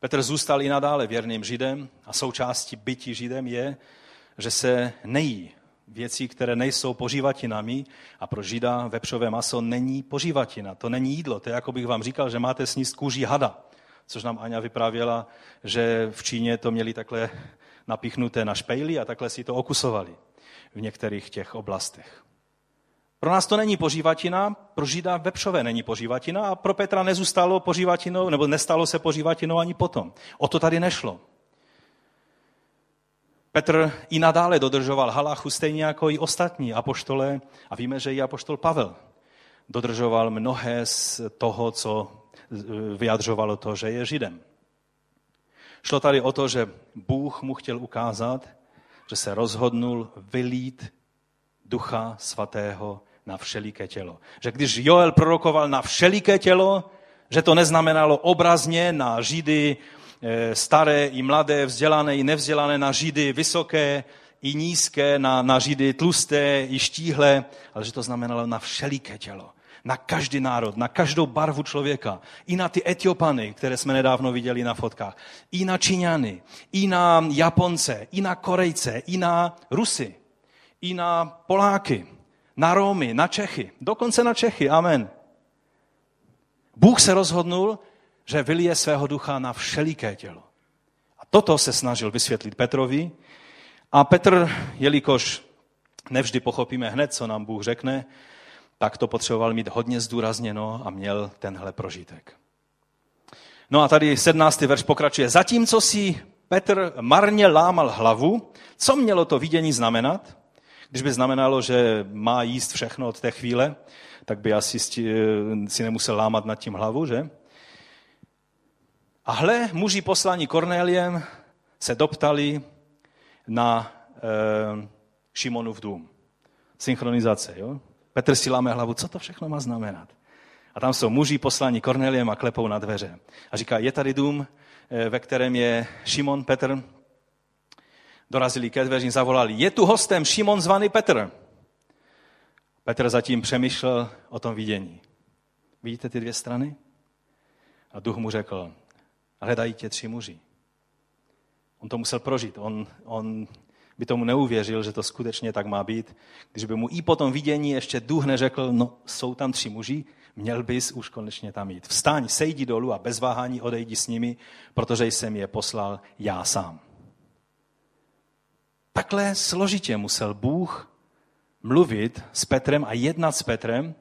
Speaker 1: Petr zůstal i nadále věrným Židem a součástí bytí Židem je, že se nejí věcí, které nejsou požívatinami a pro Žida vepřové maso není požívatina, to není jídlo. To je jako bych vám říkal, že máte sníst kůží hada, což nám Aňa vyprávěla, že v Číně to měli takhle napichnuté na špejly a takhle si to okusovali v některých těch oblastech. Pro nás to není požívatina, pro Žida vepřové není požívatina a pro Petra nezůstalo požívatinou, nebo nestalo se požívatinou ani potom. O to tady nešlo. Petr i nadále dodržoval halachu stejně jako i ostatní apoštole a víme, že i apoštol Pavel dodržoval mnohé z toho, co vyjadřovalo to, že je Židem. Šlo tady o to, že Bůh mu chtěl ukázat, že se rozhodnul vylít ducha svatého na všeliké tělo. Že když Joel prorokoval na všeliké tělo, že to neznamenalo obrazně na Židy eh, staré i mladé, vzdělané i nevzdělané, na Židy vysoké i nízké, na, na Židy tlusté i štíhle, ale že to znamenalo na všeliké tělo. Na každý národ, na každou barvu člověka. I na ty Etiopany, které jsme nedávno viděli na fotkách. I na Číňany, i na Japonce, i na Korejce, i na Rusy, i na Poláky na Romy, na Čechy, dokonce na Čechy, amen. Bůh se rozhodnul, že vylije svého ducha na všeliké tělo. A toto se snažil vysvětlit Petrovi. A Petr, jelikož nevždy pochopíme hned, co nám Bůh řekne, tak to potřeboval mít hodně zdůrazněno a měl tenhle prožitek. No a tady 17. verš pokračuje. Zatímco si Petr marně lámal hlavu, co mělo to vidění znamenat, Když by znamenalo, že má jíst všechno od té chvíle, tak by asi si nemusel lámat nad tím hlavu, že? A hle, muži poslaní Kornéliem se doptali na e, Šimonův dům. Synchronizace, jo? Petr si láme hlavu, co to všechno má znamenat? A tam jsou muži poslaní Korneliem a klepou na dveře. A říká, je tady dům, eh, ve kterém je Šimon Petr. Dorazili ke dveřím, zavolali, je tu hostem Šimon zvaný Petr. Petr zatím přemýšlel o tom vidění. Vidíte ty dvě strany? A duch mu řekl, hledají tě tři muži. On to musel prožít. On, on by tomu neuvěřil, že to skutečně tak má být. Když by mu i po tom vidění ještě duch neřekl, no jsou tam tři muži, měl bys už konečně tam jít. Vstaň, sejdi dolů a bez váhání odejdi s nimi, protože jsem je poslal já sám. Takhle složitě musel Bůh mluvit s Petrem a jednat s Petrem,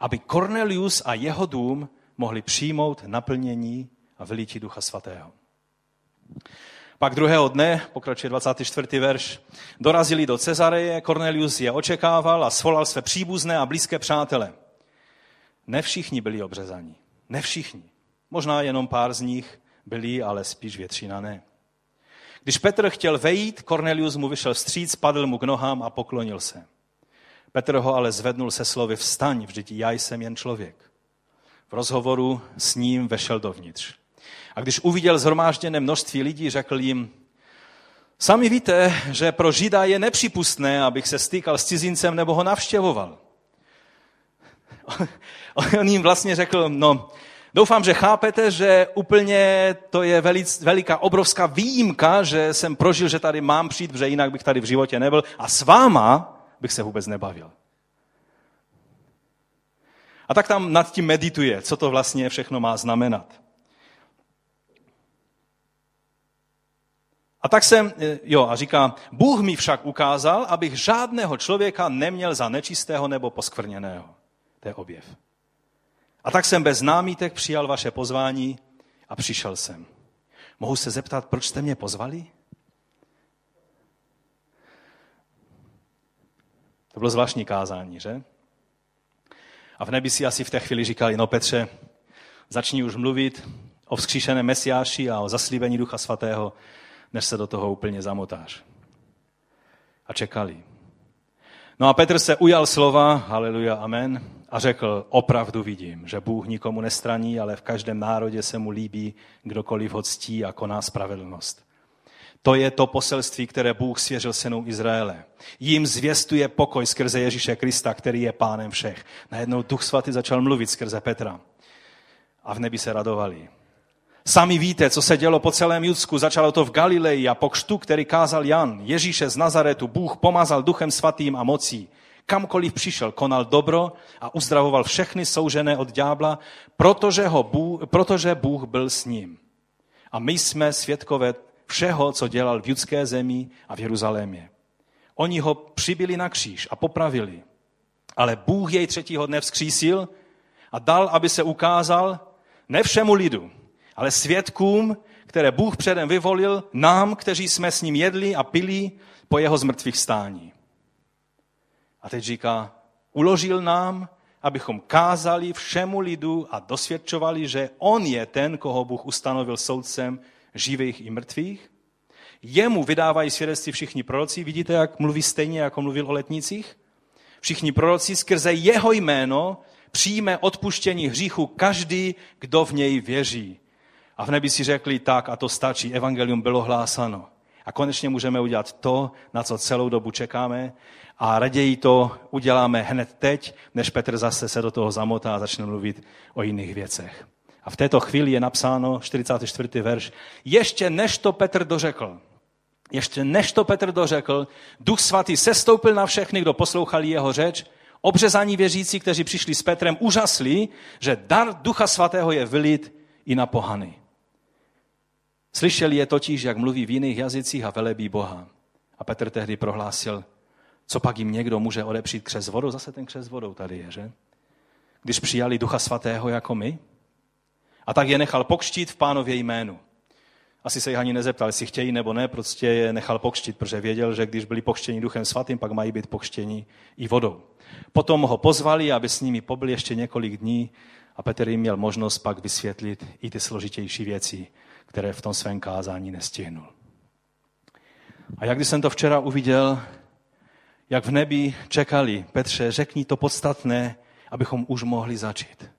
Speaker 1: aby Cornelius a jeho dům mohli přijmout naplnění a vylítí Ducha Svatého. Pak druhého dne, pokračuje 24. verš, dorazili do Cezareje, Cornelius je očekával a svolal své příbuzné a blízké přátele. Ne všichni byli obřezaní. Ne všichni. Možná jenom pár z nich byli, ale spíš většina ne. Když Petr chtěl vejít, Cornelius mu vyšel stříc, padl mu k nohám a poklonil se. Petr ho ale zvednul se slovy vstaň, vždyť já jsem jen člověk. V rozhovoru s ním vešel dovnitř. A když uviděl zhromážděné množství lidí, řekl jim, sami víte, že pro Žida je nepřipustné, abych se stýkal s cizincem nebo ho navštěvoval. [laughs] On jim vlastně řekl, no, doufám, že chápete, že úplně to je velic, veliká, obrovská výjimka, že jsem prožil, že tady mám přijít, protože jinak bych tady v životě nebyl a s váma bych se vůbec nebavil. A tak tam nad tím medituje, co to vlastně všechno má znamenat. A tak jsem, eh, jo, a říká, Bůh mi však ukázal, abych žádného člověka neměl za nečistého nebo poskvrněného. To je objev. A tak jsem bez námítek přijal vaše pozvání a přišel jsem. Mohu se zeptat, proč jste mě pozvali? To bylo zvláštní kázání, že? A v nebi si asi v té chvíli říkali, no Petře, začni už mluvit o vzkříšeném Mesiáši a o zaslíbení Ducha Svatého, než se do toho úplně zamotáš. A čekali. No a Petr se ujal slova, haleluja, amen, a řekl, opravdu vidím, že Bůh nikomu nestraní, ale v každém národě se mu líbí, kdokoliv ho ctí a koná spravedlnost. To je to poselství, které Bůh svěřil synu Izraele. Jím zvěstuje pokoj skrze Ježíše Krista, který je pánem všech. Najednou Duch Svatý začal mluvit skrze Petra. A v nebi se radovali. Sami víte, co se dělo po celém Judsku. Začalo to v Galileji a po křtu, který kázal Jan. Ježíše z Nazaretu Bůh pomazal duchem svatým a mocí. Kamkoliv přišel, konal dobro a uzdravoval všechny soužené od ďábla, protože, ho Bůh, protože Bůh byl s ním. A my jsme svědkové všeho, co dělal v judské zemi a v Jeruzalémě. Oni ho přibili na kříž a popravili. Ale Bůh jej třetího dne vzkřísil a dal, aby se ukázal ne všemu lidu, ale svědkům, které Bůh předem vyvolil, nám, kteří jsme s ním jedli a pili po jeho zmrtvých stání. A teď říká, uložil nám, abychom kázali všemu lidu a dosvědčovali, že on je ten, koho Bůh ustanovil soudcem živých i mrtvých. Jemu vydávají svědectví všichni proroci. Vidíte, jak mluví stejně, jako mluvil o letnicích? Všichni proroci skrze jeho jméno přijme odpuštění hříchu každý, kdo v něj věří. A v nebi si řekli tak a to stačí, evangelium bylo hlásano. A konečně můžeme udělat to, na co celou dobu čekáme a raději to uděláme hned teď, než Petr zase se do toho zamotá a začne mluvit o jiných věcech. A v této chvíli je napsáno, 44. verš, ještě než to Petr dořekl, ještě než to Petr dořekl, Duch Svatý sestoupil na všechny, kdo poslouchali jeho řeč, obřezaní věřící, kteří přišli s Petrem, úžasli, že dar Ducha Svatého je vylit i na pohany. Slyšeli je totiž, jak mluví v jiných jazycích a velebí Boha. A Petr tehdy prohlásil, co pak jim někdo může odepřít křes vodou? Zase ten křes vodou tady je, že? Když přijali Ducha Svatého jako my. A tak je nechal pokštít v pánově jménu. Asi se jich ani nezeptal, jestli chtějí nebo ne, prostě je nechal pokštit, protože věděl, že když byli pokštěni duchem svatým, pak mají být pokštěni i vodou. Potom ho pozvali, aby s nimi pobyl ještě několik dní a Petr jim měl možnost pak vysvětlit i ty složitější věci, které v tom svém kázání nestihnul. A jak když jsem to včera uviděl, jak v nebi čekali, Petře, řekni to podstatné, abychom už mohli začít.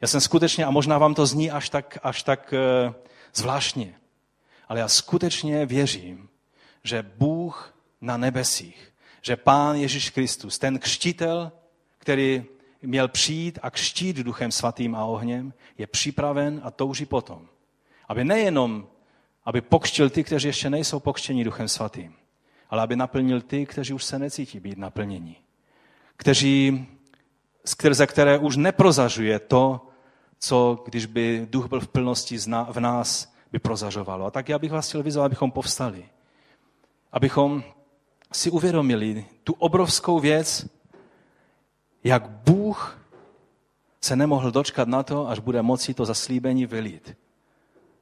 Speaker 1: Já jsem skutečně, a možná vám to zní až tak, až tak e, zvláštně, ale já skutečně věřím, že Bůh na nebesích, že Pán Ježíš Kristus, ten křtitel, který měl přijít a křtít duchem svatým a ohněm, je připraven a touží potom, aby nejenom, aby pokštil ty, kteří ještě nejsou pokštěni duchem svatým, ale aby naplnil ty, kteří už se necítí být naplněni. Kteří, skrze které už neprozažuje to, co když by duch byl v plnosti v nás, by prozařovalo. A tak já bych vás chtěl vyzvat, abychom povstali. Abychom si uvědomili tu obrovskou věc, jak Bůh se nemohl dočkat na to, až bude moci to zaslíbení vylít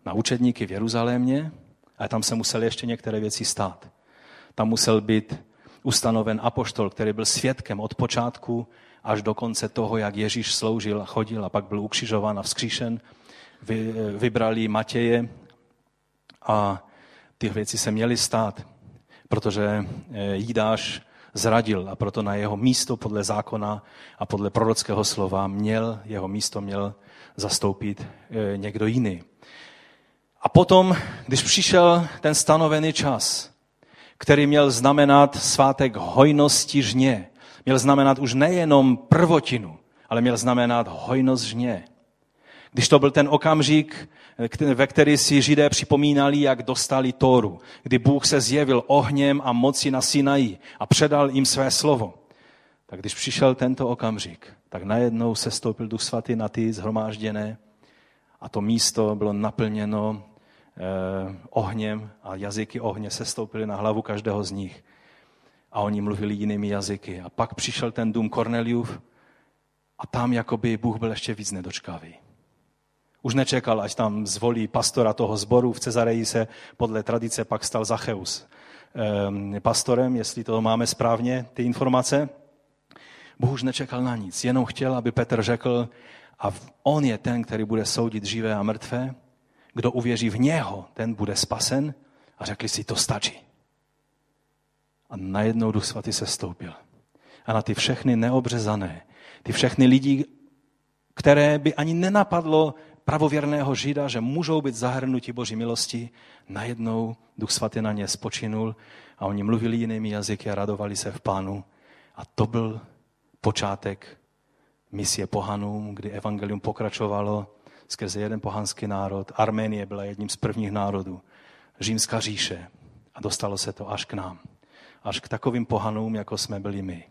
Speaker 1: na učedníky v Jeruzalémě, ale tam se musely ještě některé věci stát. Tam musel být ustanoven apoštol, který byl svědkem od počátku až do konce toho, jak Ježíš sloužil a chodil a pak byl ukřižován a vzkříšen. Vy, vybrali Matěje a ty věci se měly stát, protože eh, Jídáš zradil a proto na jeho místo podle zákona a podle prorockého slova měl, jeho místo měl zastoupit eh, někdo jiný. A potom, když přišel ten stanovený čas, který měl znamenat svátek hojnosti žně, měl znamenat už nejenom prvotinu, ale měl znamenat hojnost žně. Když to byl ten okamžik, ve který si Židé připomínali, jak dostali Tóru, kdy Bůh se zjevil ohněm a moci na Sinaji a předal jim své slovo. Tak když přišel tento okamžik, tak najednou se stoupil Duch Svatý na ty zhromážděné a to místo bylo naplněno ohněm a jazyky ohně se stoupily na hlavu každého z nich. A oni mluvili jinými jazyky. A pak přišel ten dům Korneliův a tam jakoby Bůh byl ještě víc nedočkavý. Už nečekal, až tam zvolí pastora toho sboru. V Cezareji se podle tradice pak stal Zacheus ehm, pastorem, jestli to máme správně, ty informace. Bůh už nečekal na nic, jenom chtěl, aby Petr řekl, a on je ten, který bude soudit živé a mrtvé. Kdo uvěří v něho, ten bude spasen. A řekli si, to stačí. A najednou Duch Svatý se stoupil. A na ty všechny neobřezané, ty všechny lidi, které by ani nenapadlo pravověrného Žida, že můžou být zahrnuti Boží milosti, najednou Duch Svatý na ně spočinul a oni mluvili jinými jazyky a radovali se v Pánu. A to byl počátek misie pohanům, kdy evangelium pokračovalo skrze jeden pohanský národ. Arménie byla jedním z prvních národů. Římská říše. A dostalo se to až k nám. Až k takovým pohanům, jako jsme byli my.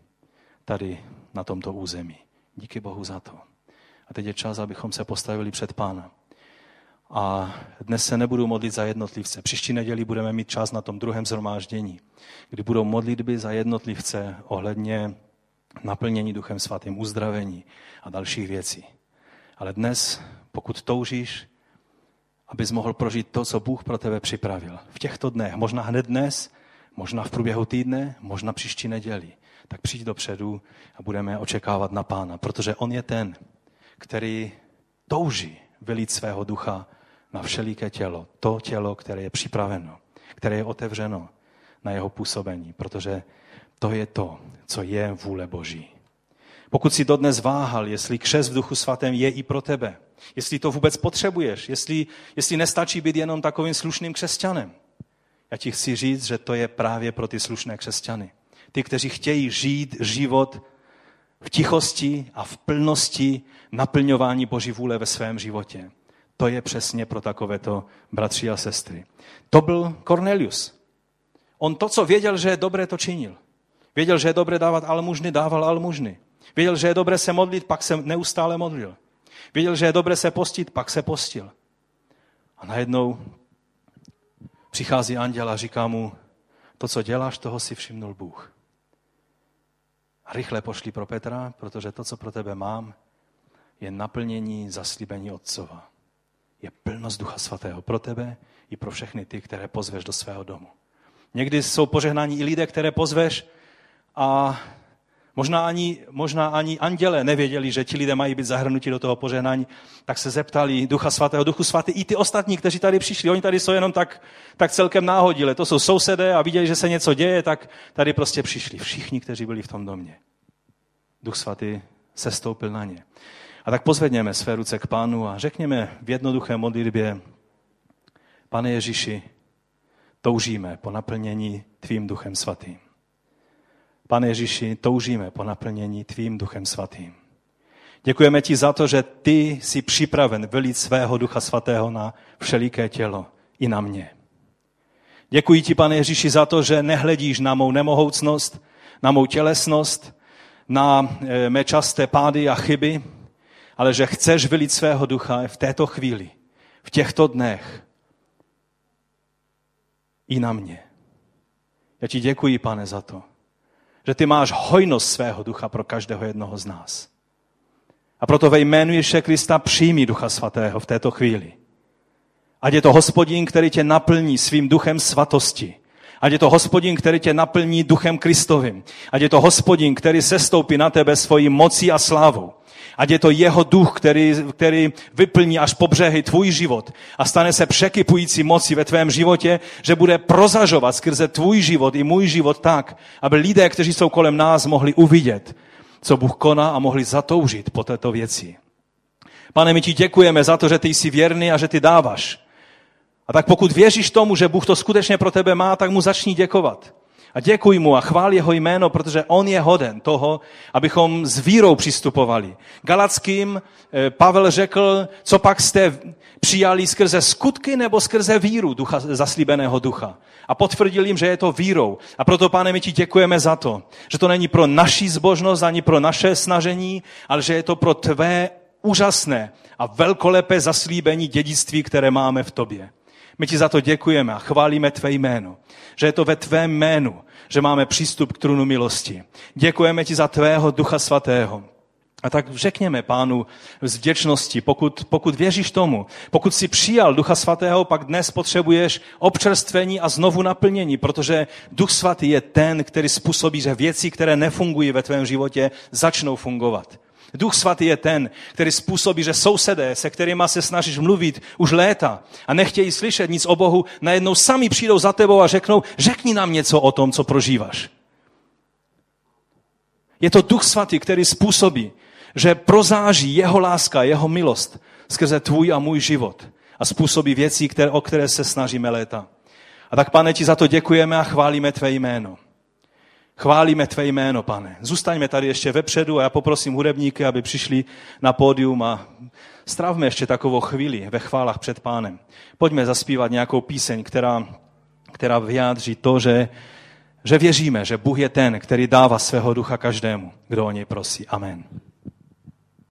Speaker 1: Tady na tomto území. Díky Bohu za to. A teď je čas, abychom se postavili před Pána. A dnes se nebudu modlit za jednotlivce. Příští neděli budeme mít čas na tom druhém zhromáždění, kdy budou modlitby za jednotlivce ohledně naplnění Duchem Svatým, uzdravení a dalších věcí. Ale dnes, pokud toužíš, abys mohl prožít to, co Bůh pro tebe připravil. V těchto dnech, možná hned dnes, možná v průběhu týdne, možná příští neděli, tak přijď dopředu a budeme očekávat na Pána, protože On je ten, který touží vylít svého ducha na všeliké tělo. To tělo, které je připraveno, které je otevřeno na jeho působení, protože to je to, co je vůle Boží. Pokud si dodnes váhal, jestli křes v duchu svatém je i pro tebe, jestli to vůbec potřebuješ, jestli, jestli nestačí být jenom takovým slušným křesťanem, já ti chci říct, že to je právě pro ty slušné křesťany. Ty, kteří chtějí žít život v tichosti a v plnosti naplňování Boží vůle ve svém životě. To je přesně pro takovéto bratři a sestry. To byl Cornelius. On to, co věděl, že je dobré, to činil. Věděl, že je dobré dávat almužny, dával almužny. Věděl, že je dobré se modlit, pak se neustále modlil. Věděl, že je dobré se postit, pak se postil. A najednou přichází anděl a říká mu, to, co děláš, toho si všimnul Bůh. A rychle pošli pro Petra, protože to, co pro tebe mám, je naplnění zaslíbení Otcova. je plnost Ducha Svatého pro tebe i pro všechny ty, které pozveš do svého domu. Někdy jsou požehnáni i lidé, které pozveš a možná ani, možná ani anděle nevěděli, že ti lidé mají být zahrnuti do toho požehnání, tak se zeptali Ducha Svatého, Duchu Svatý, i ty ostatní, kteří tady přišli, oni tady jsou jenom tak, tak celkem náhodile, to jsou sousedé a viděli, že se něco děje, tak tady prostě přišli. Všichni, kteří byli v tom domě. Duch Svatý se stoupil na ně. A tak pozvedněme své ruce k Pánu a řekněme v jednoduché modlitbě, Pane Ježíši, toužíme po naplnění Tvým Duchem Svatým. Pane Ježíši, toužíme po naplnění Tvým Duchem Svatým. Děkujeme Ti za to, že Ty jsi připraven vylít svého Ducha Svatého na všeliké tělo i na mě. Děkuji Ti, pane Ježíši, za to, že nehledíš na mou nemohoucnost, na mou tělesnost, na eh, mé časté pády a chyby, ale že chceš vylít svého ducha v této chvíli, v těchto dnech i na mě. Já ti děkuji, pane, za to, že ty máš hojnost svého ducha pro každého jednoho z nás. A proto ve jménu Ježíše Krista přijmi ducha svatého v této chvíli. Ať je to hospodin, který tě naplní svým duchem svatosti. Ať je to hospodin, který tě naplní duchem Kristovým. Ať je to hospodin, který sestoupí na tebe svojí mocí a slávou. Ať je to jeho duch, který, který vyplní až po břehy tvůj život a stane se překypující moci ve tvém životě, že bude prozažovat skrze tvůj život i můj život tak, aby lidé, kteří jsou kolem nás, mohli uvidět, co Bůh koná a mohli zatoužit po této věci. Pane, my ti děkujeme za to, že ty jsi věrný a že ty dáváš. A tak pokud věříš tomu, že Bůh to skutečně pro tebe má, tak mu začni děkovat. A děkuj mu a chvál jeho jméno, protože on je hoden toho, abychom s vírou přistupovali. Galackým eh, Pavel řekl, co pak jste přijali skrze skutky nebo skrze víru ducha, zaslíbeného ducha. A potvrdil jim, že je to vírou. A proto, pane, my ti děkujeme za to, že to není pro naší zbožnost ani pro naše snažení, ale že je to pro tvé úžasné a velkolepé zaslíbení dědictví, které máme v tobě. My ti za to děkujeme a chválíme tvé jméno, že je to ve tvém jménu, že máme přístup k trůnu milosti. Děkujeme ti za tvého ducha svatého. A tak řekněme pánu z vděčnosti, pokud, pokud věříš tomu, pokud si přijal Ducha Svatého, pak dnes potřebuješ občerstvení a znovu naplnění, protože Duch Svatý je ten, který způsobí, že věci, které nefungují ve tvém životě, začnou fungovat. Duch svatý je ten, který způsobí, že sousedé, se kterými se snažíš mluvit už léta a nechtějí slyšet nic o Bohu, najednou sami přijdou za tebou a řeknou, řekni nám něco o tom, co prožíváš. Je to Duch svatý, který způsobí, že prozáží jeho láska, jeho milost skrze tvůj a můj život a způsobí věci, které, o které se snažíme léta. A tak, pane, ti za to děkujeme a chválíme tvé jméno. Chválíme tvé jméno, pane. Zůstaňme tady ještě vepředu a já poprosím hudebníky, aby přišli na pódium a strávme ještě takovou chvíli ve chválách před pánem. Pojďme zaspívat nějakou píseň, která, která vyjádří to, že, že věříme, že Bůh je ten, který dává svého ducha každému, kdo o něj prosí. Amen.